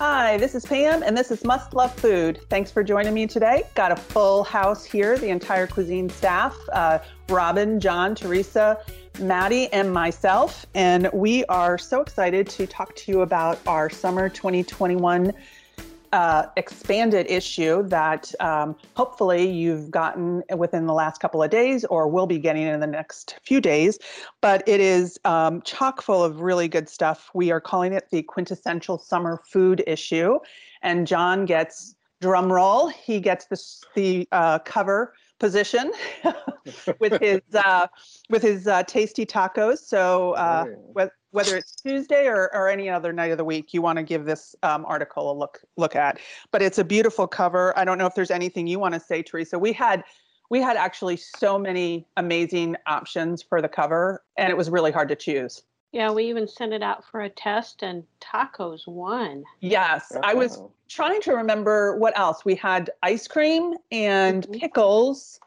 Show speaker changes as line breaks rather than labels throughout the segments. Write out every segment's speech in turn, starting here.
Hi, this is Pam, and this is Must Love Food. Thanks for joining me today. Got a full house here, the entire cuisine staff uh, Robin, John, Teresa, Maddie, and myself. And we are so excited to talk to you about our summer 2021 uh, expanded issue that um, hopefully you've gotten within the last couple of days or will be getting in the next few days. But it is um, chock full of really good stuff. We are calling it the quintessential summer food issue. And John gets drum roll, he gets the, the uh, cover position with his uh, with his uh, tasty tacos. So uh, oh, whether it's Tuesday or, or any other night of the week, you want to give this um, article a look look at. But it's a beautiful cover. I don't know if there's anything you want to say, Teresa. We had we had actually so many amazing options for the cover, and it was really hard to choose.
Yeah, we even sent it out for a test, and tacos won.
Yes, oh. I was trying to remember what else. We had ice cream and mm-hmm. pickles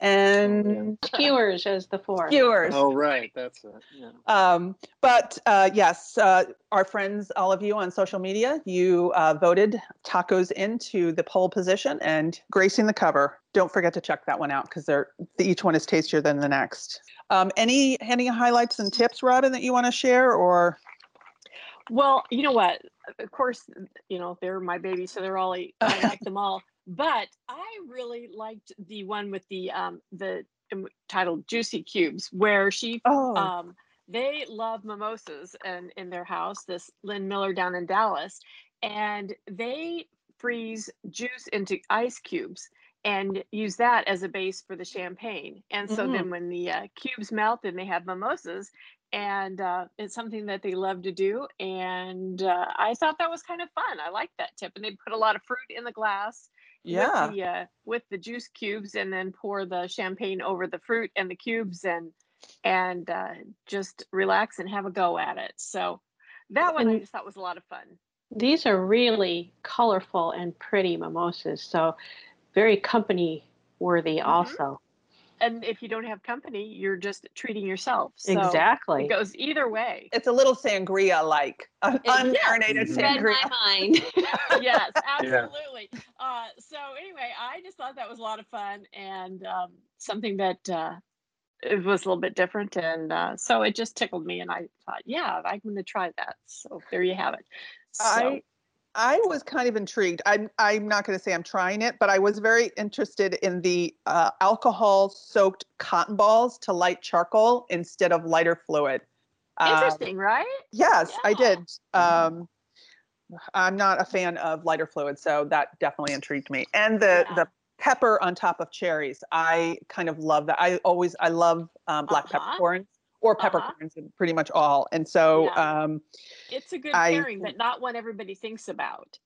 and
skewers as the fourth.
Skewers.
Oh, right. That's it. Yeah.
Um, but uh, yes, uh, our friends, all of you on social media, you uh, voted tacos into the pole position and gracing the cover. Don't forget to check that one out because they're each one is tastier than the next. Um, any any highlights and tips, Robin, that you want to share, or?
Well, you know what? Of course, you know they're my babies, so they're all I like them all. But I really liked the one with the um the um, titled Juicy Cubes, where she oh. um they love mimosas and in their house, this Lynn Miller down in Dallas, and they freeze juice into ice cubes and use that as a base for the champagne. And so mm-hmm. then when the uh, cubes melt, then they have mimosas, and uh, it's something that they love to do. And uh, I thought that was kind of fun. I like that tip. And they put a lot of fruit in the glass
yeah.
with the, uh, with the juice cubes and then pour the champagne over the fruit and the cubes and and uh, just relax and have a go at it. So that one and i just thought was a lot of fun.
these are really colorful and pretty mimosas so very company worthy mm-hmm. also
and if you don't have company, you're just treating yourself. So
exactly.
It goes either way.
It's a little sangria like, un- unmarinated
yes.
sangria.
Read my mind.
yes, absolutely. Yeah. Uh, so anyway, I just thought that was a lot of fun and um, something that uh, it was a little bit different, and uh, so it just tickled me, and I thought, yeah, I'm going to try that. So there you have it. So,
I I was kind of intrigued. I'm I'm not going to say I'm trying it, but I was very interested in the uh, alcohol soaked cotton balls to light charcoal instead of lighter fluid.
Um, Interesting, right?
Yes, yeah. I did. Mm-hmm. Um, I'm not a fan of lighter fluid, so that definitely intrigued me. And the yeah. the pepper on top of cherries, I kind of love that. I always I love um, black uh-huh. peppercorns or uh-huh. peppercorns uh-huh. pretty much all. And so yeah. um,
it's a good pairing, but not one everybody thinks about.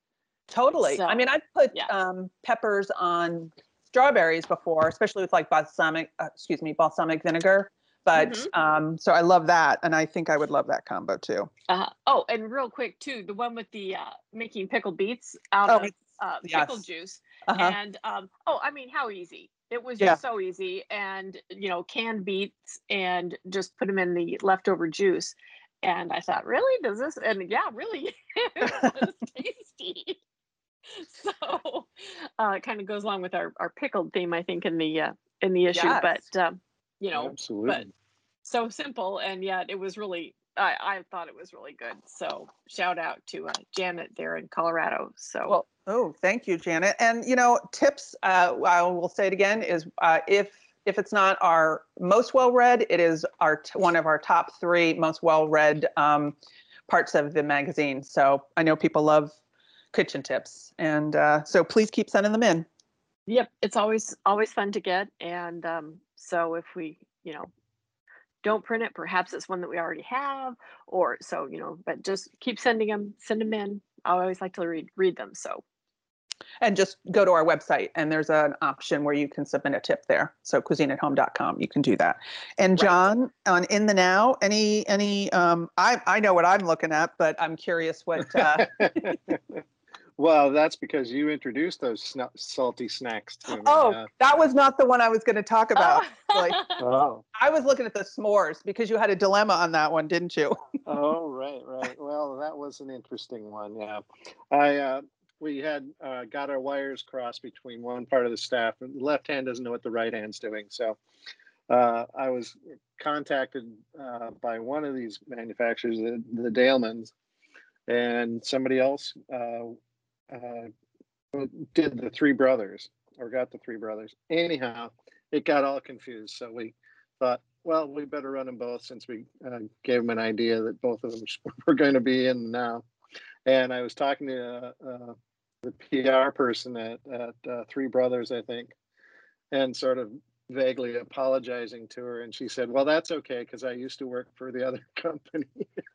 Totally. So, I mean, i've put yeah. um, peppers on strawberries before, especially with like balsamic, uh, excuse me, balsamic vinegar. But mm-hmm. um, so I love that, and I think I would love that combo too.
Uh, oh, and real quick too, the one with the uh, making pickled beets out oh, of uh, yes. pickle juice, uh-huh. and um, oh, I mean, how easy! It was just so easy, and you know, canned beets, and just put them in the leftover juice. And I thought, really, does this? And yeah, really, it was tasty. So uh, it kind of goes along with our, our pickled theme, I think, in the uh, in the issue. Yes. But um, you know,
absolutely.
But so simple, and yet it was really I, I thought it was really good. So shout out to uh, Janet there in Colorado. So
well, oh, thank you, Janet. And you know, tips. Uh, I will say it again: is uh, if if it's not our most well read, it is our t- one of our top three most well read um, parts of the magazine. So I know people love kitchen tips, and uh, so please keep sending them in.
Yep, it's always always fun to get, and um, so if we you know don't print it perhaps it's one that we already have or so you know but just keep sending them send them in. I always like to read read them so.
And just go to our website and there's an option where you can submit a tip there so cuisineathome.com you can do that. And john right. on in the now any any um i i know what i'm looking at but i'm curious what uh
Well, that's because you introduced those sn- salty snacks to me.
Oh, uh, that was not the one I was going to talk about.
Oh. like,
oh. I was looking at the s'mores because you had a dilemma on that one, didn't you?
oh, right, right. Well, well, that was an interesting one. Yeah, I uh, we had uh, got our wires crossed between one part of the staff. The left hand doesn't know what the right hand's doing, so uh, I was contacted uh, by one of these manufacturers, the, the Daelmans, and somebody else uh, uh, did the Three Brothers or got the Three Brothers. Anyhow, it got all confused, so we thought, well, we better run them both since we uh, gave them an idea that both of them were going to be in now. And I was talking to uh, the PR person at, at uh, Three Brothers, I think, and sort of vaguely apologizing to her. And she said, Well, that's okay because I used to work for the other company.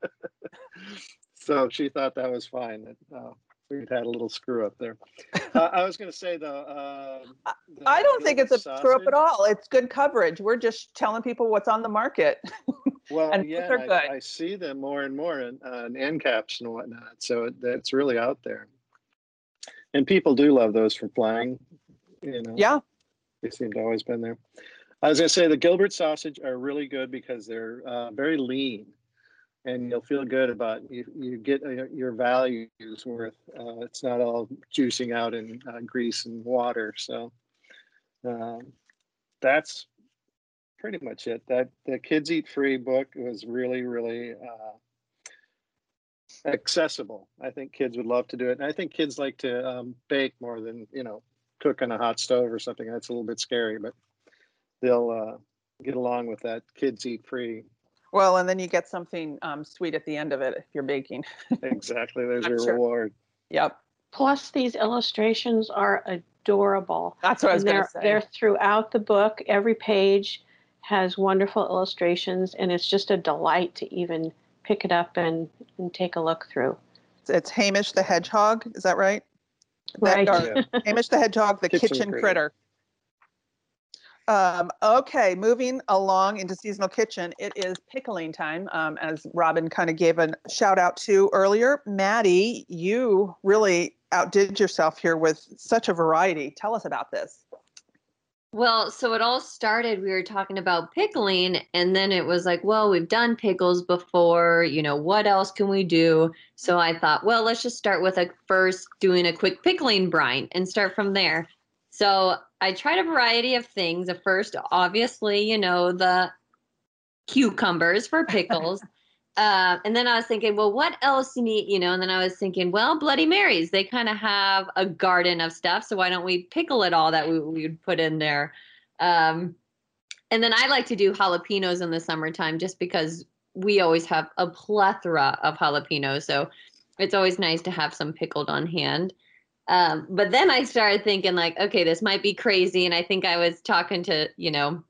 so she thought that was fine. That uh, we'd had a little screw up there. Uh, I was going to say, though, uh,
I don't think it's a screw up at all. It's good coverage. We're just telling people what's on the market.
Well, and yeah, I, I, see them more and more in, on end caps and whatnot. So it, that's really out there and people do love those for flying. You know,
yeah,
they seem to always been there. I was gonna say the Gilbert sausage are really good because they're uh, very lean, and you'll feel good about you. You get uh, your values worth. Uh, it's not all juicing out in uh, grease and water. So um, that's pretty much it. That the Kids Eat Free book was really, really uh, accessible. I think kids would love to do it. And I think kids like to um, bake more than, you know, cook on a hot stove or something. That's a little bit scary, but they'll uh, get along with that. Kids eat free.
Well, and then you get something um, sweet at the end of it if you're baking.
exactly. There's your sure. reward.
Yep.
Plus, these illustrations are adorable.
That's what I was going
to
say.
They're throughout the book. Every page has wonderful illustrations, and it's just a delight to even pick it up and, and take a look through.
It's Hamish the Hedgehog, is that right?
Right.
That, yeah. Hamish the Hedgehog, the kitchen, kitchen critter. critter. Um, okay, moving along into seasonal kitchen, it is pickling time. Um, as Robin kind of gave a shout out to earlier, Maddie, you really outdid yourself here with such a variety. Tell us about this.
Well, so it all started, we were talking about pickling, and then it was like, well, we've done pickles before, you know, what else can we do? So I thought, well, let's just start with a first doing a quick pickling brine and start from there. So I tried a variety of things. At first, obviously, you know, the cucumbers for pickles. Uh, and then I was thinking, well, what else do you need, you know? And then I was thinking, well, Bloody Marys, they kind of have a garden of stuff. So why don't we pickle it all that we, we would put in there? Um, and then I like to do jalapenos in the summertime just because we always have a plethora of jalapenos. So it's always nice to have some pickled on hand. Um, but then I started thinking, like, okay, this might be crazy. And I think I was talking to, you know,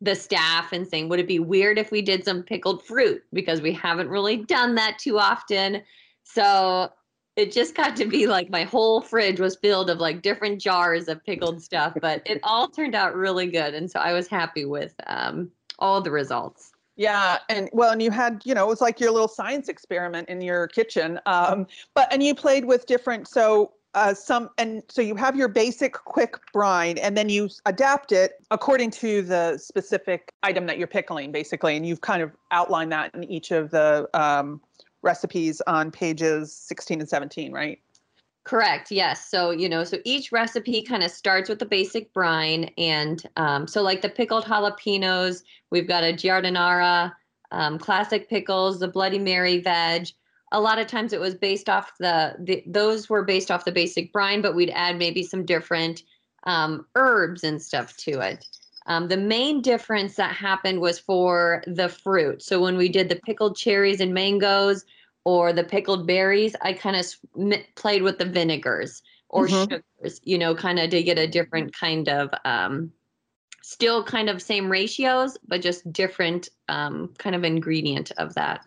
the staff and saying, would it be weird if we did some pickled fruit? Because we haven't really done that too often. So it just got to be like my whole fridge was filled of like different jars of pickled stuff, but it all turned out really good. And so I was happy with um, all the results.
Yeah, and well, and you had, you know, it was like your little science experiment in your kitchen. Um, but and you played with different. So uh, some and so you have your basic quick brine and then you adapt it according to the specific item that you're pickling basically and you've kind of outlined that in each of the um, recipes on pages 16 and 17 right?
Correct yes so you know so each recipe kind of starts with the basic brine and um, so like the pickled jalapenos we've got a giardiniera um, classic pickles the bloody mary veg a lot of times it was based off the, the those were based off the basic brine, but we'd add maybe some different um, herbs and stuff to it. Um, the main difference that happened was for the fruit. So when we did the pickled cherries and mangoes or the pickled berries, I kind of played with the vinegars or mm-hmm. sugars, you know, kind of to get a different kind of, um, still kind of same ratios, but just different um, kind of ingredient of that.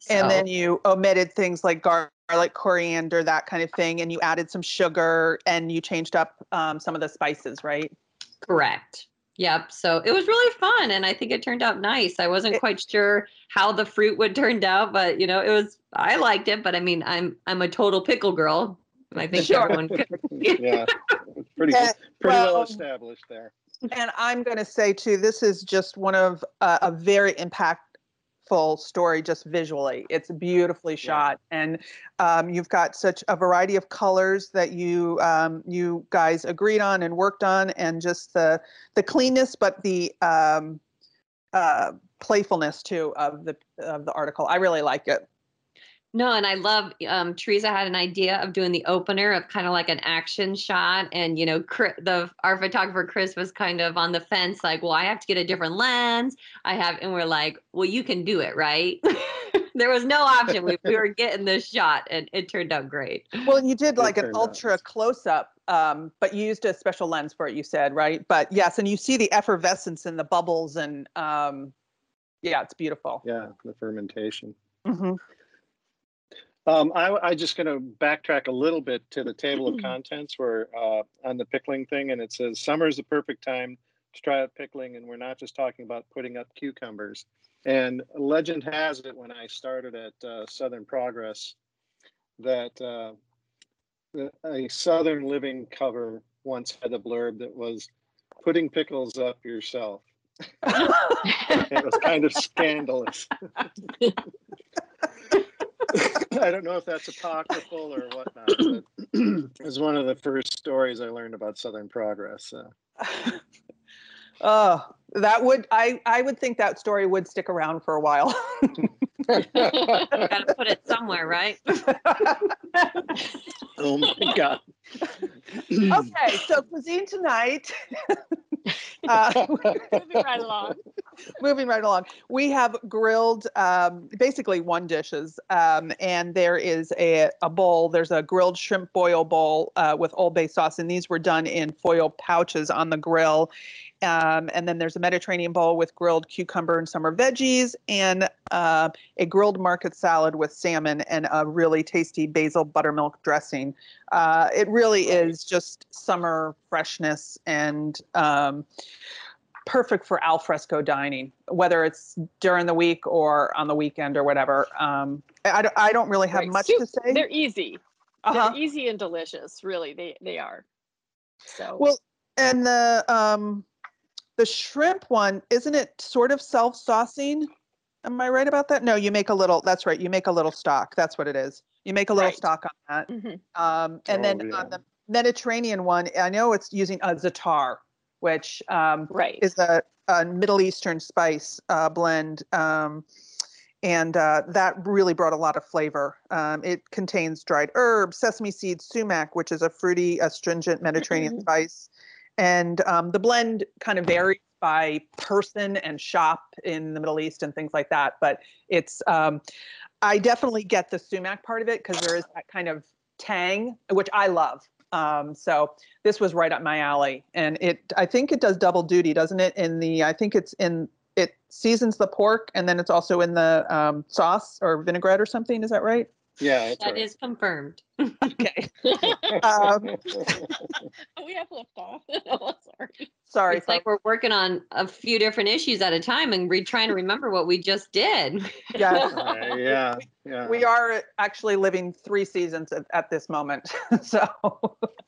So. And then you omitted things like garlic, coriander, that kind of thing, and you added some sugar and you changed up um, some of the spices, right?
Correct. Yep. So it was really fun, and I think it turned out nice. I wasn't it, quite sure how the fruit would turn out, but you know, it was. I liked it, but I mean, I'm I'm a total pickle girl. I think sure. everyone could.
yeah, pretty pretty well, well established there.
And I'm going to say too, this is just one of uh, a very impact beautiful story just visually. It's beautifully shot, yeah. and um, you've got such a variety of colors that you um, you guys agreed on and worked on, and just the the cleanness, but the um, uh, playfulness too of the of the article. I really like it.
No, and I love um, Teresa had an idea of doing the opener of kind of like an action shot, and you know, Chris, the our photographer Chris was kind of on the fence, like, well, I have to get a different lens. I have, and we're like, well, you can do it, right? there was no option. We, we were getting this shot, and it turned out great.
Well, you did like an ultra close up, um, but you used a special lens for it. You said right, but yes, and you see the effervescence in the bubbles, and um, yeah, it's beautiful.
Yeah, the fermentation. Mm-hmm. Um, I, I just going to backtrack a little bit to the table of contents where uh, on the pickling thing, and it says summer is the perfect time to try out pickling, and we're not just talking about putting up cucumbers. And legend has it when I started at uh, Southern Progress that uh, a Southern Living cover once had a blurb that was putting pickles up yourself. it was kind of scandalous. I don't know if that's apocryphal or whatnot, but it was one of the first stories I learned about Southern Progress. So.
oh, that would I I would think that story would stick around for a while.
Got to put it somewhere, right?
oh my god.
okay, so cuisine tonight.
uh, moving right along.
Moving right along. We have grilled um, basically one dishes, um, and there is a, a bowl. There's a grilled shrimp boil bowl uh, with Old Bay sauce, and these were done in foil pouches on the grill. Um, and then there's a Mediterranean bowl with grilled cucumber and summer veggies, and uh, a grilled market salad with salmon and a really tasty basil buttermilk dressing. Uh, it really is just summer freshness and um, perfect for alfresco dining, whether it's during the week or on the weekend or whatever. Um, I, I don't really have right. much to say.
They're easy. Uh-huh. They're easy and delicious. Really, they they are. So
well, and the um the shrimp one, isn't it sort of self saucing? Am I right about that? No, you make a little. That's right. You make a little stock. That's what it is. You make a little right. stock on that. Mm-hmm. Um, and oh, then yeah. on the Mediterranean one, I know it's using a za'atar, which um,
right.
is a, a Middle Eastern spice uh, blend. Um, and uh, that really brought a lot of flavor. Um, it contains dried herbs, sesame seeds, sumac, which is a fruity, astringent Mediterranean mm-hmm. spice, and um, the blend kind of varies by person and shop in the Middle East and things like that. But it's, um, I definitely get the sumac part of it because there is that kind of tang, which I love. Um, so this was right up my alley, and it, I think it does double duty, doesn't it? In the, I think it's in, it seasons the pork, and then it's also in the um, sauce or vinaigrette or something. Is that right?
Yeah,
that right. is confirmed.
okay. um,
we have left off. oh,
sorry. Sorry.
It's like we're working on a few different issues at a time, and we're trying to remember what we just did.
Yeah.
Uh, yeah. Yeah.
We are actually living three seasons at, at this moment, so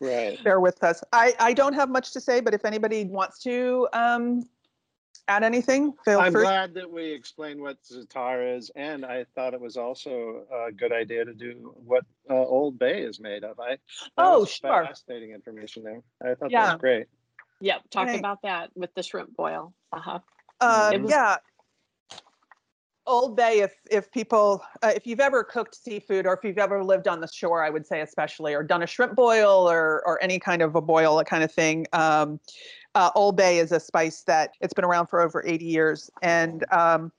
right.
bear with us. I I don't have much to say, but if anybody wants to um, add anything?
Feel I'm free. glad that we explained what Zatar is, and I thought it was also a good idea to do what uh, Old Bay is made of. I
oh sure,
fascinating information there. I thought yeah. that was great.
Yep, talk right. about that with the shrimp boil. Uh-huh.
Uh, was- yeah. Old Bay, if if people, uh, if you've ever cooked seafood or if you've ever lived on the shore, I would say especially, or done a shrimp boil or or any kind of a boil, that kind of thing. Um, uh, Old Bay is a spice that it's been around for over 80 years, and um,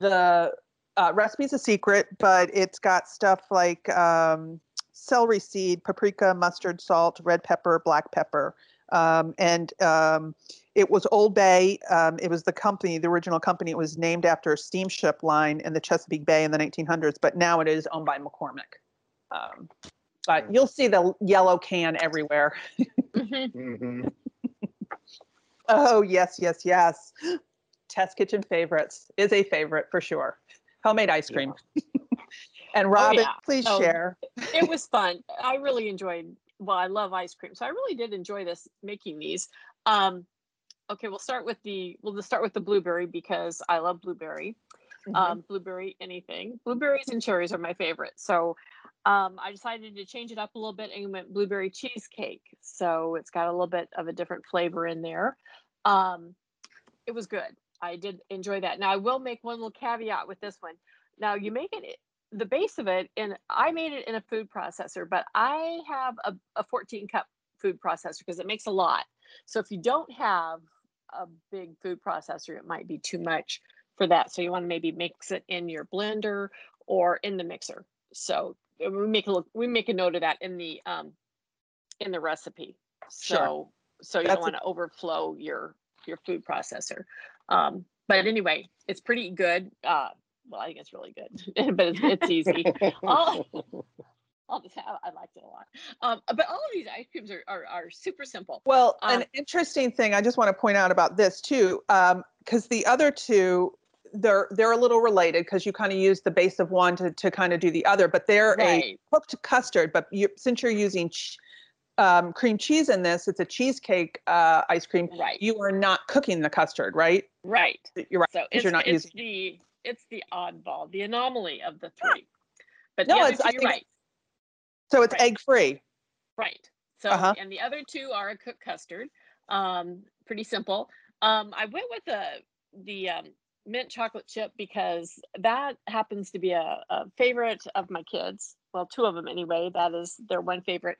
the uh, recipe is a secret, but it's got stuff like um, celery seed, paprika, mustard, salt, red pepper, black pepper, um, and um, it was Old Bay. Um, it was the company, the original company. It was named after a steamship line in the Chesapeake Bay in the 1900s, but now it is owned by McCormick. Um, but you'll see the yellow can everywhere. mm-hmm. mm-hmm. Oh, yes, yes, yes. Test Kitchen favorites is a favorite for sure. Homemade ice cream. Yeah. and Robin, oh, yeah. please oh, share.
it was fun. I really enjoyed, well, I love ice cream. So I really did enjoy this, making these. Um, okay, we'll start with the, we'll just start with the blueberry because I love blueberry.
Mhm.
Um, blueberry anything. Blueberries and cherries are my favorite. So um, I decided to change it up a little bit and went blueberry cheesecake. So it's got a little bit of a different flavor in there. Um, it was good. I did enjoy that. Now I will make one little caveat with this one. Now you make it the base of it, and I made it in a food processor, but I have a, a 14 cup food processor because it makes a lot. So if you don't have a big food processor, it might be too much for that. So you want to maybe mix it in your blender or in the mixer. So uh, we make a look, we make a note of that in the um in the recipe. So
Sure.
so you
That's
don't want to overflow your your food processor. Um, but anyway, it's pretty good. Uh, well, I think it's really good, but it's, it's easy. Oh. I'll just I liked it a lot. Um, but all of these ice creams are, are, are super simple.
Well,
Um,
an interesting thing I just want to point out about this too, because the other two, they're they're a little related because you kind of use the base of one to, to kind of do the other, but they're a cooked custard. But you, since you're using ch- um, cream cheese in this, it's a cheesecake uh, ice cream.
Right.
You are not cooking the custard, right?
right.
You're right.
So it's,
you're not
it's
using.
the it's the oddball, the anomaly of the three. But
No, it's-
two,
I
you're
think
right.
So it's
right.
egg free.
Right. So
Uh-huh.
and the other two are a cooked custard. Um, pretty simple. Um, I went with the the um, mint chocolate chip because that happens to be a, a favorite of my kids. Well, two of them anyway. That is their one favorite.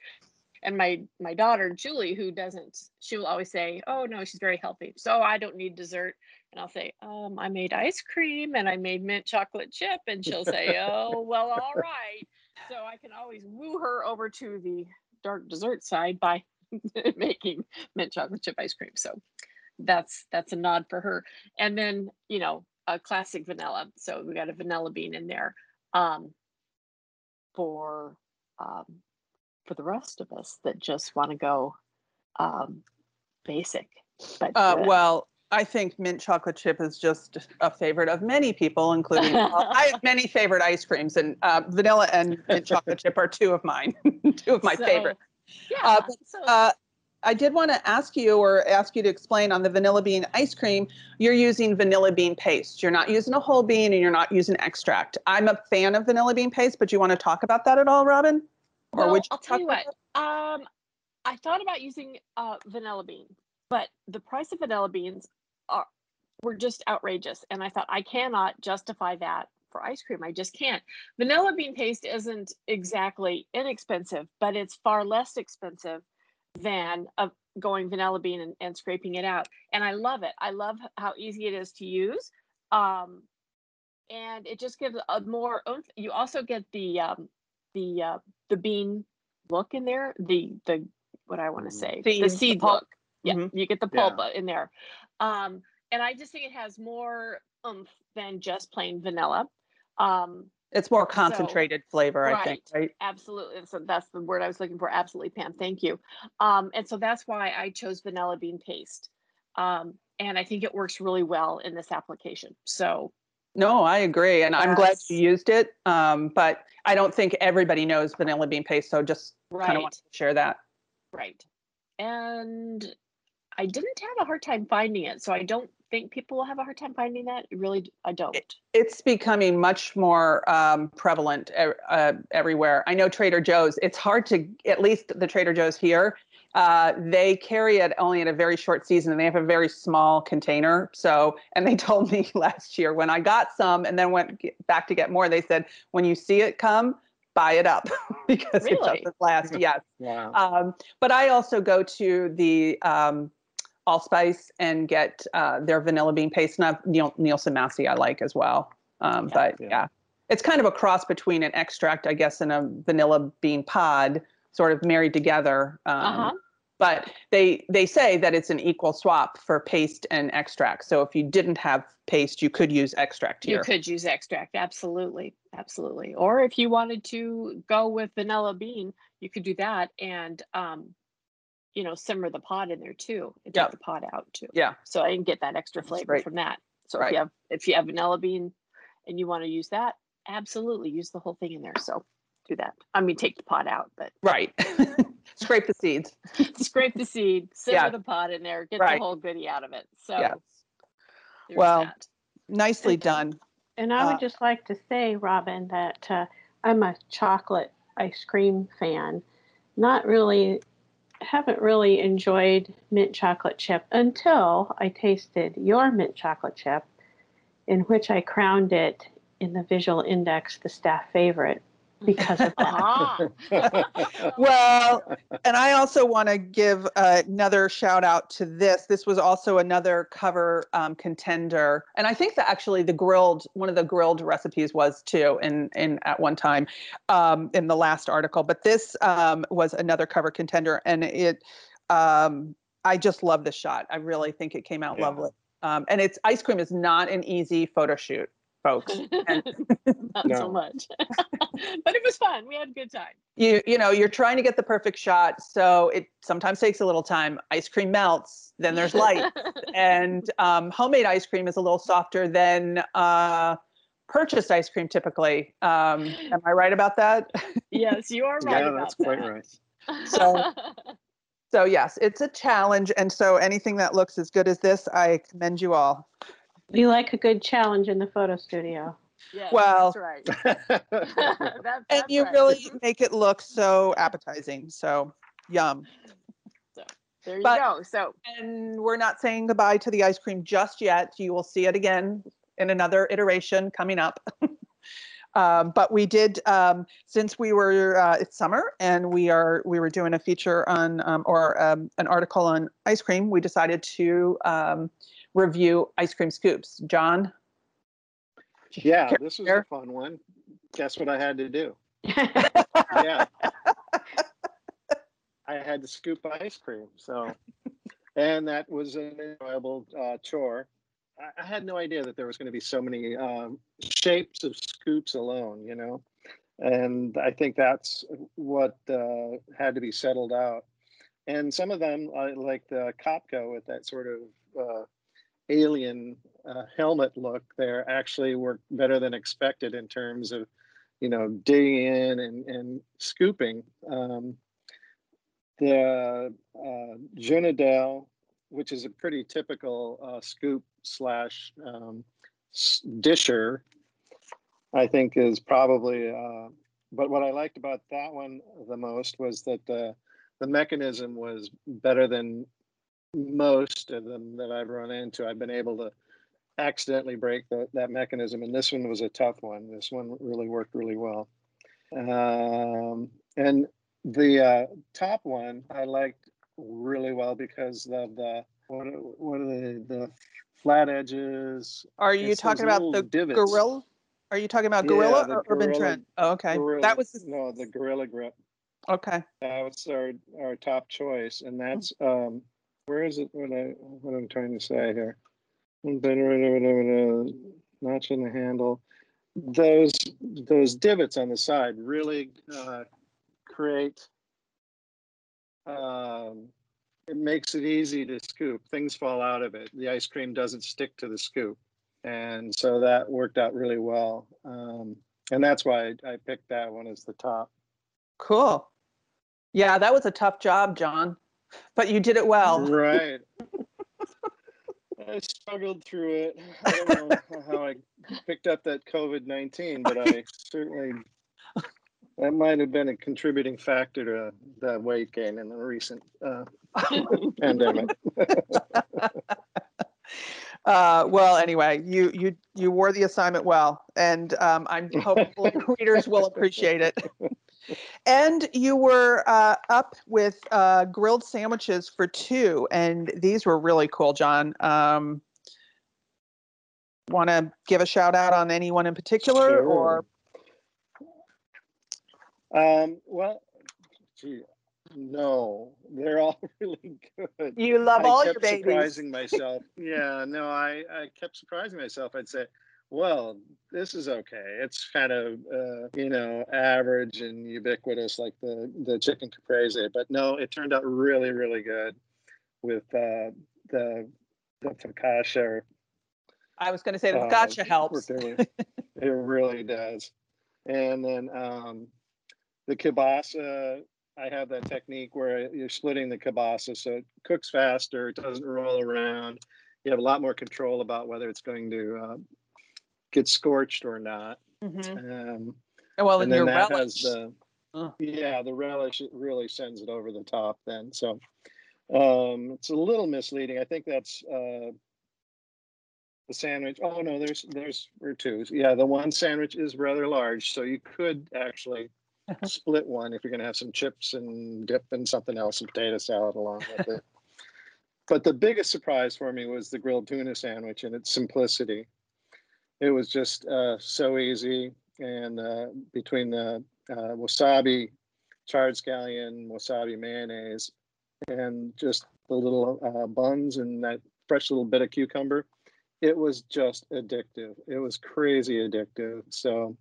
And my my daughter Julie, who doesn't, she will always say, "Oh no, she's very healthy, so I don't need dessert." And I'll say, "Um, I made ice cream and I made mint chocolate chip," and she'll say, "Oh, well, all right." So I can always woo her over to the dark dessert side by making mint chocolate chip ice cream. So that's that's a nod for her. And then you know a classic vanilla. So we got a vanilla bean in there. Um, for um, for the rest of us that just want to go um, basic. But
Uh,
good.
well, I think mint chocolate chip is just a favorite of many people, including I have many favorite ice creams, and uh, vanilla and mint chocolate chip are two of mine, two of my
So,
favorites.
Yeah.
Uh, but,
so
Uh, I did want to ask you or ask you to explain on the vanilla bean ice cream, you're using vanilla bean paste. You're not using a whole bean and you're not using extract. I'm a fan of vanilla bean paste, but do you want to talk about that at all, Robin? Or
well,
would you
I'll tell
talk
you
about
what. Um, I thought about using uh, vanilla bean, but the price of vanilla beans are were just outrageous, and I thought I cannot justify that for ice cream. I just can't. Vanilla bean paste isn't exactly inexpensive, but it's far less expensive than uh, going vanilla bean and, and scraping it out. And I love it. I love how easy it is to use. Um, and it just gives a more oomph. You also get the um, the uh, the bean look in there. The the what I want to
Mhm.
say the seed look. Yeah,
Mhm.
you get the pulp uh, in there. Um, and I just think it has more oomph than just plain vanilla. Um,
It's more concentrated flavor, I think, right?
absolutely. So that's the word I was looking for. Absolutely, Pam. Thank you. Um, and so that's why I chose vanilla bean paste. Um, and I think it works really well in this application. So
No, I agree, and I'm glad you used it. Um, but I don't think everybody knows vanilla bean paste, so just kind of want to share that.
right. And I didn't have a hard time finding it, so I don't think people will have a hard time finding that. Really, I don't.
It's becoming much more um, prevalent uh, everywhere. I know Trader Joe's. It's hard to, at least the Trader Joe's here, uh, they carry it only in a very short season, and they have a very small container. So, and they told me last year when I got some, and then went back to get more. They said when you see it come, buy it up because it doesn't last. Yes.
Wow.
Um, but I also go to the um, Allspice and get uh, their vanilla bean paste. And I've, Neil, Nielsen Massey I like as well. Um,
Yeah.
but
Yeah.
yeah. it's kind of a cross between an extract, I guess, and a vanilla bean pod, sort of married together. Um,
Uh-huh.
But they they say that it's an equal swap for paste and extract. So if you didn't have paste, you could use extract here.
You could use extract, absolutely, absolutely. Or if you wanted to go with vanilla bean, you could do that and um, you know, simmer the pod in there too and take the pod out too.
Yeah.
So I can get that extra flavor
right.
from that. So if you have if you have vanilla bean and you want to use that, absolutely use the whole thing in there. So do that. I mean, take the pod out, but
Right. Scrape the seeds.
scrape the seed, simmer
Yeah.
the pod in there, get
Right.
the whole goodie out of it. So
Yes.
there's
Well,
that.
Nicely
Okay.
done.
And I would
Uh,
just like to say, Robin, that uh, I'm a chocolate ice cream fan. Not really, haven't really enjoyed mint chocolate chip until I tasted your mint chocolate chip, in which I crowned it in the visual index the staff favorite because of that.
Ah.
Well, and I also want to give uh, another shout out to this. This was also another cover um, contender, and I think that actually the grilled one of the grilled recipes was too in in at one time um, in the last article. But this um, was another cover contender, and it um, I just love the shot. I really think it came out
Yeah.
lovely. Um, and it's ice cream is not an easy photo shoot, folks. And
Not so much. but it was fun. We had a good time.
you you know you're trying to get the perfect shot so it sometimes takes a little time ice cream melts then there's light and um, homemade ice cream is a little softer than uh, purchased ice cream typically um, am i right about that
yes, you are right
yeah,
about
that's quite right.
So- so yes it's a challenge and so anything that looks as good as this i commend you all
We like a good challenge in the photo studio.
Yeah,
Well-
that's right. That's-
and you
right.
really make it look so appetizing so yum So
There you
but-
go. So
And we're not saying goodbye to the ice cream just yet. You will see it again in another iteration coming up. um, but we did um, since we were uh, it's summer and we are we were doing a feature on um, or um, an article on ice cream. We decided to um, review ice cream scoops. John,
yeah, this was a fun one. Guess what I had to do? yeah. I had to scoop ice cream. So, and that was an enjoyable uh, chore. I, I had no idea that there was going to be so many um, shapes of scoops alone, you know, and I think that's what uh, had to be settled out. And some of them, uh, like the Copco with that sort of uh, alien uh, helmet look, there actually worked better than expected in terms of you know, digging in and, and scooping. Um, the uh, Junadel, which is a pretty typical uh, scoop slash um, disher, I think is probably. Uh, but what I liked about that one the most was that uh, the mechanism was better than most of them that I've run into. I've been able to accidentally break the, that mechanism, and this one was a tough one. This one really worked really well. Um, and the uh, top one I liked really well because of the what what are the the flat edges.
are you
It's
talking about the
divots.
gorilla? Are you talking about gorilla
the
or urban trend? Oh, okay,
Gorilla-
that was the,
no the Gorilla Grip.
okay.
That was our our top choice, and that's um where is it? What I what I'm trying to say here? Notch in the handle. Those those divots on the side really uh, create. Um, it makes it easy to scoop. Things fall out of it. The ice cream doesn't stick to the scoop, and so that worked out really well. Um, and that's why I, I picked that one as the top.
Cool. Yeah, that was a tough job, John, but you did it well.
Right. I struggled through it. I don't know how I picked up that COVID 19, but I certainly, that might have been a contributing factor to the weight gain in the recent uh, pandemic.
Uh, well, anyway, you you you wore the assignment well, and um, I'm hopeful readers will appreciate it. And you were uh, up with uh, grilled sandwiches for two, and these were really cool, John. Um, Want to give a shout out on anyone in particular, or
Um, well, gee, no, they're all really good.
you love
I
all your
kept
babies?
surprising myself. yeah, no, I, I kept surprising myself. I'd say, well, this is okay. It's kind of uh, you know average and ubiquitous like the the chicken caprese, but no, it turned out really really good with uh, the the focaccia.
I was going to say the
uh,
focaccia helps.
it really does. And then um, the kielbasa, I have that technique where you're splitting the kielbasa so it cooks faster, it doesn't roll around. You have a lot more control about whether it's going to gets scorched or not.
Mhm.
Um,
Well,
and
and
then
your
that
relish.
has the
Uh.
yeah the relish it really sends it over the top then so um it's a little misleading i think that's uh the sandwich oh no there's there's or two yeah the one sandwich is rather large so you could actually split one if you're going to have some chips and dip and something else and potato salad along with it but the biggest surprise for me was the grilled tuna sandwich and its simplicity it was just uh, so easy. And uh, between the uh, wasabi charred scallion wasabi mayonnaise and just the little uh, buns and that fresh little bit of cucumber it was just addictive. It was crazy addictive. So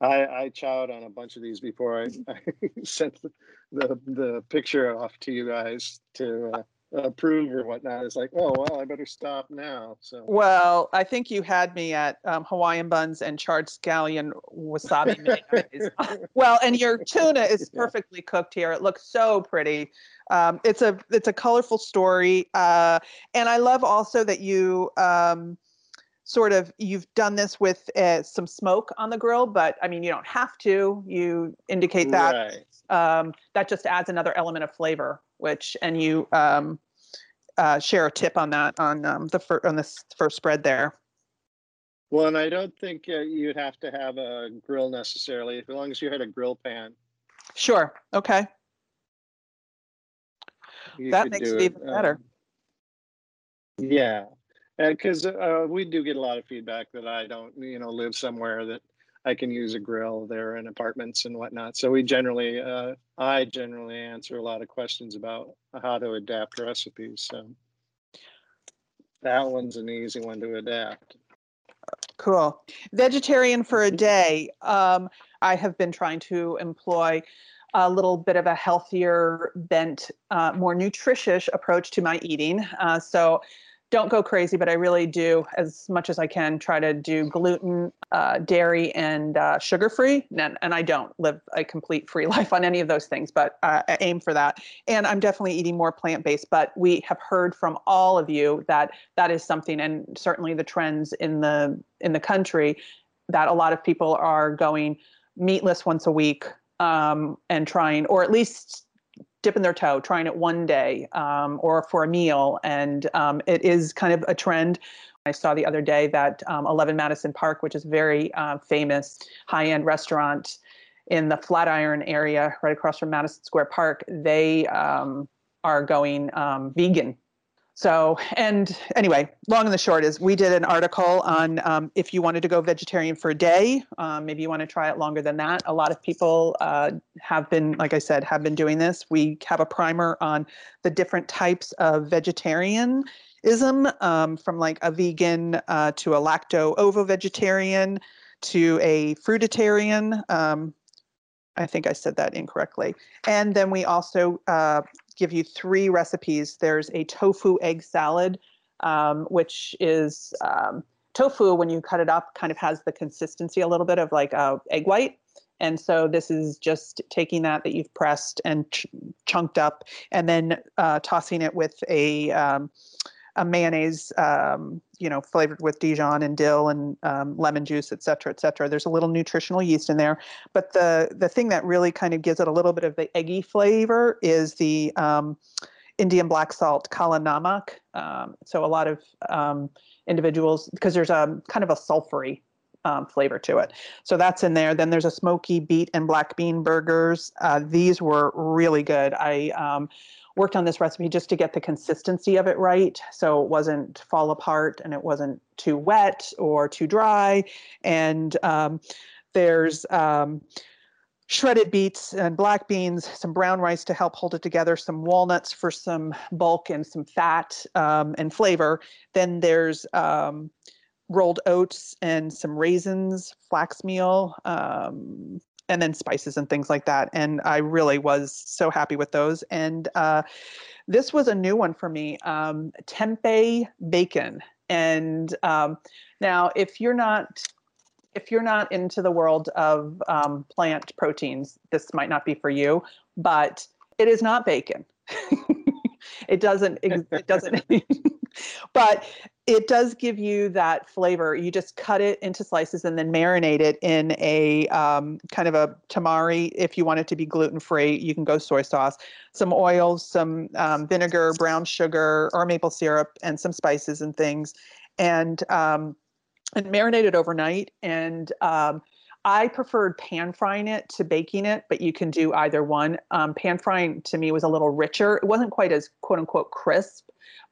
i i chowed on a bunch of these before i, I sent the, the the picture off to you guys to uh, approve or whatnot it's like oh well i better stop now so
Well, I think you had me at um, Hawaiian buns and charred scallion wasabi mayonnaise. well, and your tuna is perfectly cooked here. It looks so pretty. Um, it's a it's a colorful story, uh, and I love also that you um, sort of you've done this with uh, some smoke on the grill. But I mean, you don't have to. You indicate that
right
um, that just adds another element of flavor. Which and you um, uh, share a tip on that on um, the fir- on this first spread there.
Well, and I don't think uh, you'd have to have a grill necessarily, as long as you had a grill pan.
Sure. Okay.
you
That makes it even better.
um, yeah, because uh, we do get a lot of feedback that I don't, you know, live somewhere that I can use a grill. They're in apartments and whatnot. So we generally, uh, I generally answer a lot of questions about how to adapt recipes. So that one's an easy one to adapt.
Cool. Vegetarian for a
Mhm.
day. Um, I have been trying to employ a little bit of a healthier bent, uh, more nutritious approach to my eating. Uh, so don't go crazy, but I really do, as much as I can, try to do gluten, uh, dairy, and uh, sugar free. And, and I don't live a complete free life on any of those things, but uh, I aim for that. And I'm definitely eating more plant based. But we have heard from all of you that that is something, and certainly the trends in the in the country, that a lot of people are going meatless once a week um, and trying, or at least dipping their toe, trying it one day um, or for a meal. And um, it is kind of a trend. I saw the other day that um, 11 Madison Park, which is a very uh, famous high end restaurant in the Flatiron area, right across from Madison Square Park, they um, are going um, vegan. So, and anyway, long and the short is we did an article on um, if you wanted to go vegetarian for a day, um, maybe you want to try it longer than that. A lot of people uh, have been, like I said, have been doing this. We have a primer on the different types of vegetarianism, um, from like a vegan uh, to a lacto ovo vegetarian to a fruitarian. Um, I think I said that incorrectly. And then we also uh, give you three recipes. There's a tofu egg salad, um, which is um, tofu when you cut it up kind of has the consistency a little bit of like a egg white. And so this is just taking that that you've pressed and ch- chunked up, and then uh, tossing it with a um, a mayonnaise, um, you know, flavored with Dijon and dill and um, lemon juice, et cetera, et cetera. There's a little nutritional yeast in there, but the the thing that really kind of gives it a little bit of the eggy flavor is the um, Indian black salt kala namak. Um, so a lot of um, individuals, because there's a kind of a sulfury um, flavor to it. So that's in there. Then there's a smoky beet and black bean burgers. Uh, these were really good. I um, worked on this recipe just to get the consistency of it right. So it wasn't fall apart and it wasn't too wet or too dry. And um, there's um, shredded beets and black beans, some brown rice to help hold it together, some walnuts for some bulk and some fat um, and flavor. Then there's um, rolled oats and some raisins, flax meal, um, and then spices and things like that. And I really was so happy with those. And uh, this was a new one for me um, tempeh bacon. And um, now, if you're not if you're not into the world of um, plant proteins, this might not be for you. But it is not bacon. it doesn't. It doesn't. but it does give you that flavor. You just cut it into slices and then marinate it in a um, kind of a tamari. If you want it to be gluten free, you can go soy sauce, some oils, some um, vinegar, brown sugar, or maple syrup, and some spices and things, and um, and marinate it overnight. And um, I preferred pan frying it to baking it, but you can do either one. Um, pan frying to me was a little richer. It wasn't quite as quote unquote crisp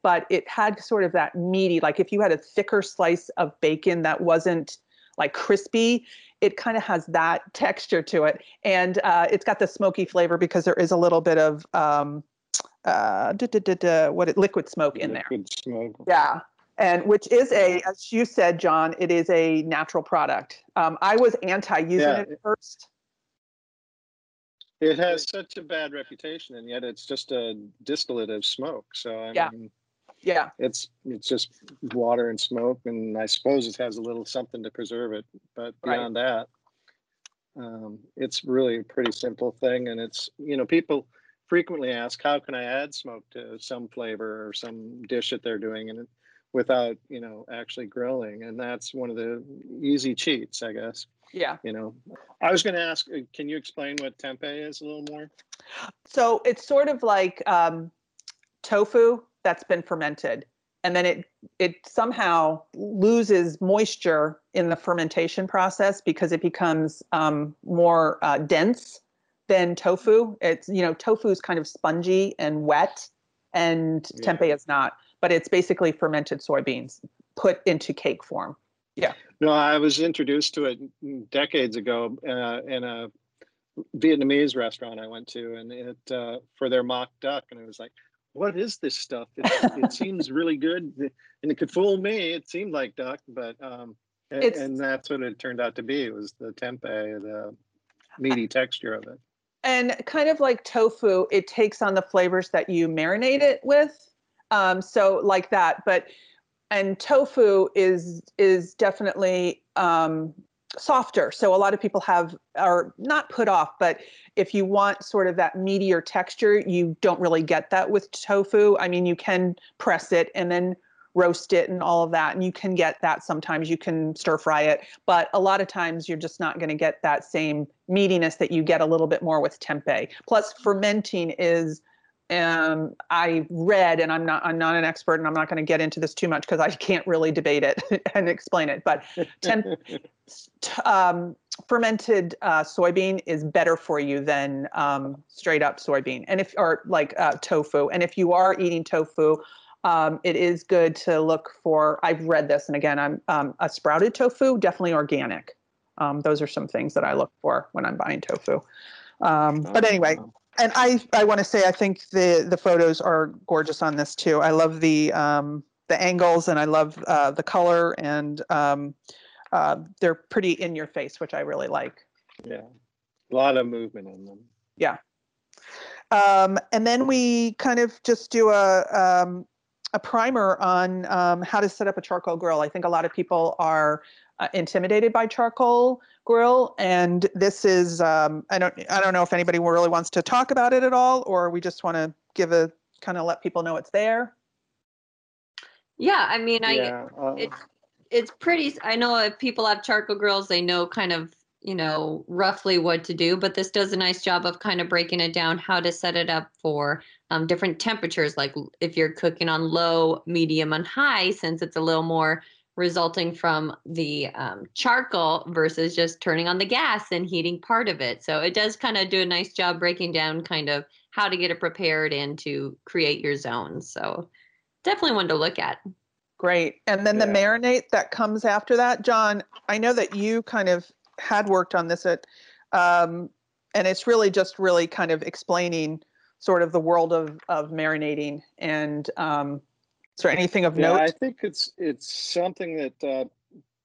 but it had sort of that meaty, like if you had a thicker slice of bacon that wasn't like crispy, it kind of has that texture to it. And uh, it's got the smoky flavor because there is a little bit of um, uh, da, da, da, what it, liquid smoke in there.
Liquid smoke.
Yeah. And which is a, as you said, John, it is a natural product. Um, I was anti using
Yeah.
it at first.
It has such a bad reputation, and yet it's just a distillate of smoke. So I
Yeah.
mean,
Yeah.
it's it's just water and smoke, and I suppose it has a little something to preserve it. But
Right.
beyond that, um, it's really a pretty simple thing, and it's you know people frequently ask, how can I add smoke to some flavor or some dish that they're doing, and without you know actually grilling, and that's one of the easy cheats, I guess.
Yeah.
You know, I was going to ask, uh, can you explain what tempeh is a little more?
So it's sort of like um, tofu that's been fermented, and then it it somehow loses moisture in the fermentation process because it becomes um, more uh, dense than tofu. It's you know tofu is kind of spongy and wet, and
Yeah.
tempeh is not. But it's basically fermented soybeans put into cake form. Yeah.
No, I was introduced to it decades ago uh, in a Vietnamese restaurant I went to, and it uh, for their mock duck, and it was like, "What is this stuff? It, it seems really good, and it could fool me. It seemed like duck, but um, a-
It's-
and that's what it turned out to be. It was the tempeh, the meaty texture of it.
And kind of like tofu, it takes on the flavors that you marinate it with. Um, so like that, but and tofu is is definitely um, softer. So a lot of people have are not put off, but if you want sort of that meatier texture, you don't really get that with tofu. I mean, you can press it and then roast it and all of that, and you can get that sometimes. You can stir fry it, but a lot of times you're just not going to get that same meatiness that you get a little bit more with tempeh. Plus, fermenting is um, I read, and I'm not I'm not an expert, and I'm not going to get into this too much because I can't really debate it and explain it. But temp, t- um, fermented uh, soybean is better for you than um, straight up soybean, and if or like uh, tofu. And if you are eating tofu, um, it is good to look for. I've read this, and again, I'm um, a sprouted tofu, definitely organic. Um, those are some things that I look for when I'm buying tofu. Um, but anyway, and I I want to say I think the the photos are gorgeous on this too. I love the um, the angles and I love uh, the color and um, uh, they're pretty in your face, which I really like.
yeah, a lot of movement in them.
Yeah, um, and then we kind of just do a um, a primer on um, how to set up a charcoal grill. I think a lot of people are uh, intimidated by charcoal grill, and this is um, I don't I don't know if anybody really wants to talk about it at all, or we just want to give a kind of let people know it's there.
Yeah, I mean, I
yeah, uh,
it- it's pretty I know if people have charcoal grills they know kind of you know roughly what to do but this does a nice job of kind of breaking it down how to set it up for um, different temperatures like if you're cooking on low medium and high since it's a little more resulting from the um, charcoal versus just turning on the gas and heating part of it so it does kind of do a nice job breaking down kind of how to get it prepared and to create your zones so definitely one to look at
Great. And then the
Yeah.
marinate that comes after that, John, I know that you kind of had worked on this at, um, and it's really just really kind of explaining sort of the world of, of marinating. And um, is there anything of
Yeah,
note?
I think it's it's something that uh,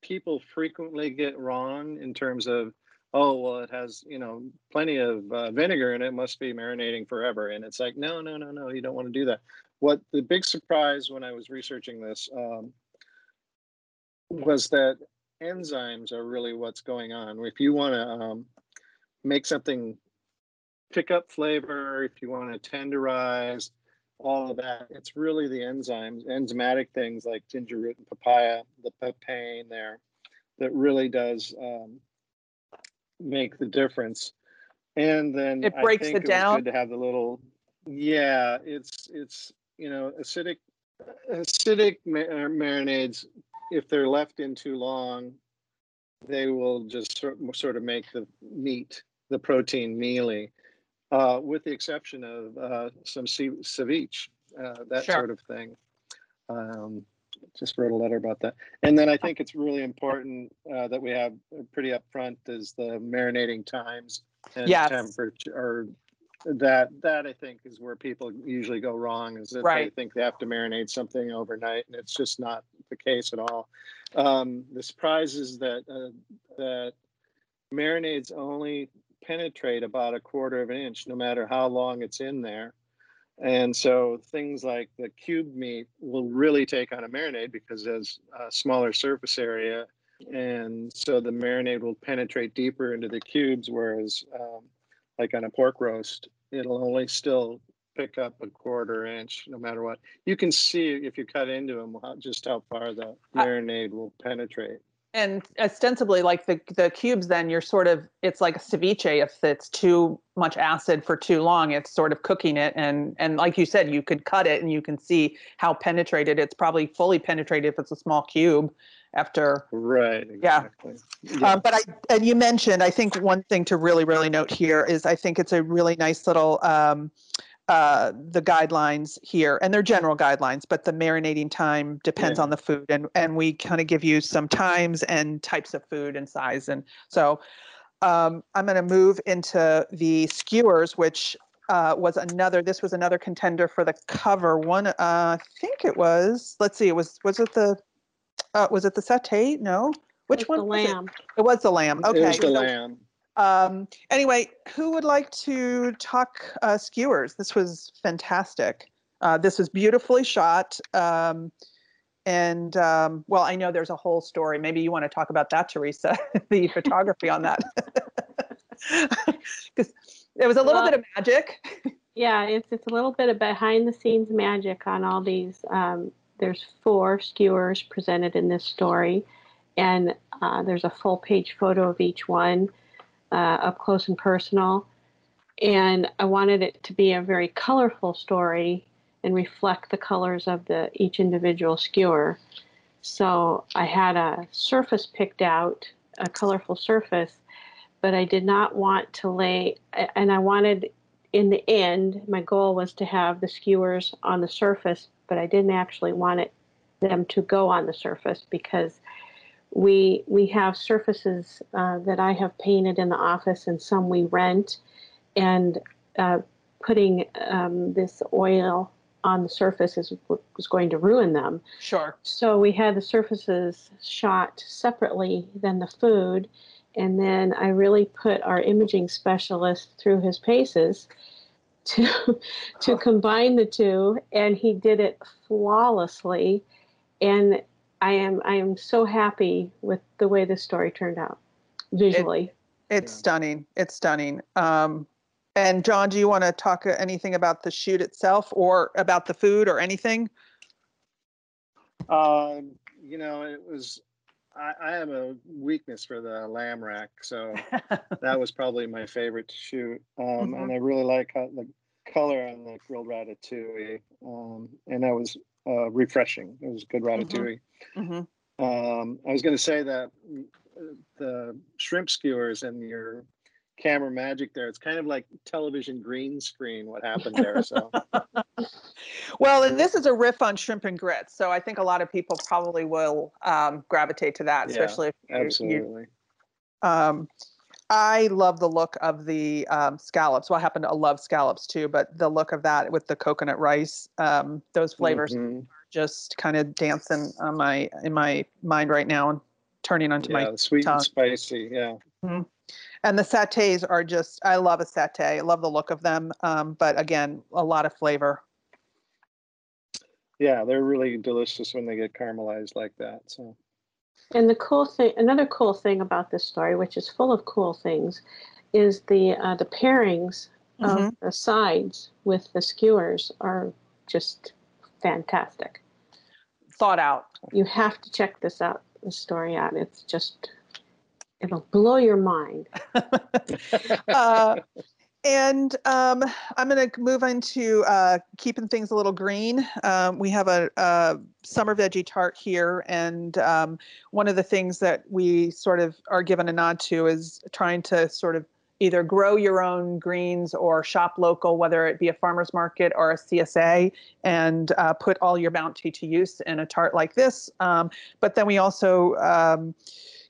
people frequently get wrong in terms of, oh well, it has you know plenty of uh, vinegar and it must be marinating forever, and it's like no, no, no, no, you don't want to do that. What the big surprise when I was researching this um, was that enzymes are really what's going on. If you want to um, make something pick up flavor, if you want to tenderize, all of that. It's really the enzymes, enzymatic things like ginger root and papaya, the papain there, that really does um, make the difference. And then
It breaks
I think
it down?
good to have the little, yeah, it's it's you know acidic acidic ma- uh, marinades. If they're left in too long, they will just sort, sort of make the meat, the protein mealy, uh, with the exception of uh, some ce- ceviche, uh, that
Sure.
sort of thing. Um, just wrote a letter about that. And then I think it's really important uh, that we have uh, pretty upfront is the marinating times and
Yes.
temperature. Or that that I think is where people usually go wrong is that they think they have to marinate something overnight, and it's just not the case at all. Um, the surprise is that uh, that marinades only penetrate about a quarter of an inch, no matter how long it's in there. And so things like the cube meat will really take on a marinade because there's a smaller surface area. And so the marinade will penetrate deeper into the cubes, whereas um, like on a pork roast, it'll only still pick up a quarter inch no matter what. You can see if you cut into them how, just how far the marinade will penetrate.
And ostensibly, like the the cubes, then you're sort of it's like a ceviche. If it's too much acid for too long, it's sort of cooking it. And and like you said, you could cut it and you can see how penetrated. It's probably fully penetrated if it's a small cube. After,
Right.
Yeah.
Yeah.
um, but I and you mentioned, I think one thing to really really note here is I think it's a really nice little. Um, uh, the guidelines here, and they're general guidelines, but the marinating time depends
Yeah.
on the food, and and we kind of give you some times and types of food and size, and so um, I'm going to move into the skewers, which uh, was another. This was another contender for the cover one. Uh, I think it was. Let's see. It was was it the uh, was it the satay? No. Which
It's
one?
The
was it?
lamb.
It was the lamb. Okay.
It was the
so-
lamb.
Um, anyway, who would like to talk uh, skewers? This was fantastic. Uh, this was beautifully shot. Um, and um, well, I know there's a whole story. Maybe you want to talk about that, Teresa, the photography on that. Because there was a little
Well-
bit of magic.
Yeah, it's it's a little bit of behind the scenes magic on all these. Um, there's four skewers presented in this story, and uh, there's a full page photo of each one, uh, up close and personal. And I wanted it to be a very colorful story and reflect the colors of the each individual skewer. So I had a surface picked out, a colorful surface, but I did not want to lay, and I wanted in the end, my goal was to have the skewers on the surface, but I didn't actually want it them to go on the surface because we we have surfaces uh, that I have painted in the office and some we rent, and uh, putting um, this oil on the surface is was going to ruin them.
Sure.
So we had the surfaces shot separately than the food. And then I really put our imaging specialist through his paces to to combine the two and he did it flawlessly and I am I am so happy with the way this story turned out visually.
It's
Yeah.
stunning. It's stunning. Um, and John, do you want to talk uh, anything about the shoot itself or about the food or anything?
Um, you know, it was. I, I have a weakness for the lamb rack, so that was probably my favorite to shoot. Um, And I really like how the color on the grilled ratatouille, um, and that was uh, refreshing. It was good ratatouille.
hmm
Um, I was going to say that the shrimp skewers and your camera magic there, it's kind of like television green screen what happened there. So
Well, and this is a riff on shrimp and grits, so I think a lot of people probably will um, gravitate to that,
Yeah,
especially if you- you.
absolutely.
Um, I love the look of the um, scallops. Well, I happen to love scallops too, but the look of that with the coconut rice, um, those flavors
Mhm.
just kind of dancing on my in my mind right now and turning onto
Yeah,
my
sweet
tongue.
and spicy. Yeah.
and the satays are just I love a satay. I love the look of them. Um, but again, a lot of flavor.
Yeah, they're really delicious when they get caramelized like that. So
And the cool thing, another cool thing about this story, which is full of cool things, is the uh, the pairings
Mhm.
of the sides with the skewers are just fantastic.
Thought out.
You have to check this out, the story out. It's just, it'll blow your mind.
uh, and um, I'm going to move into uh, keeping things a little green. Um, we have a, a, summer veggie tart here, and um, one of the things that we sort of are given a nod to is trying to sort of either grow your own greens or shop local, whether it be a farmer's market or a CSA, and uh, put all your bounty to use in a tart like this. Um, but then we also um,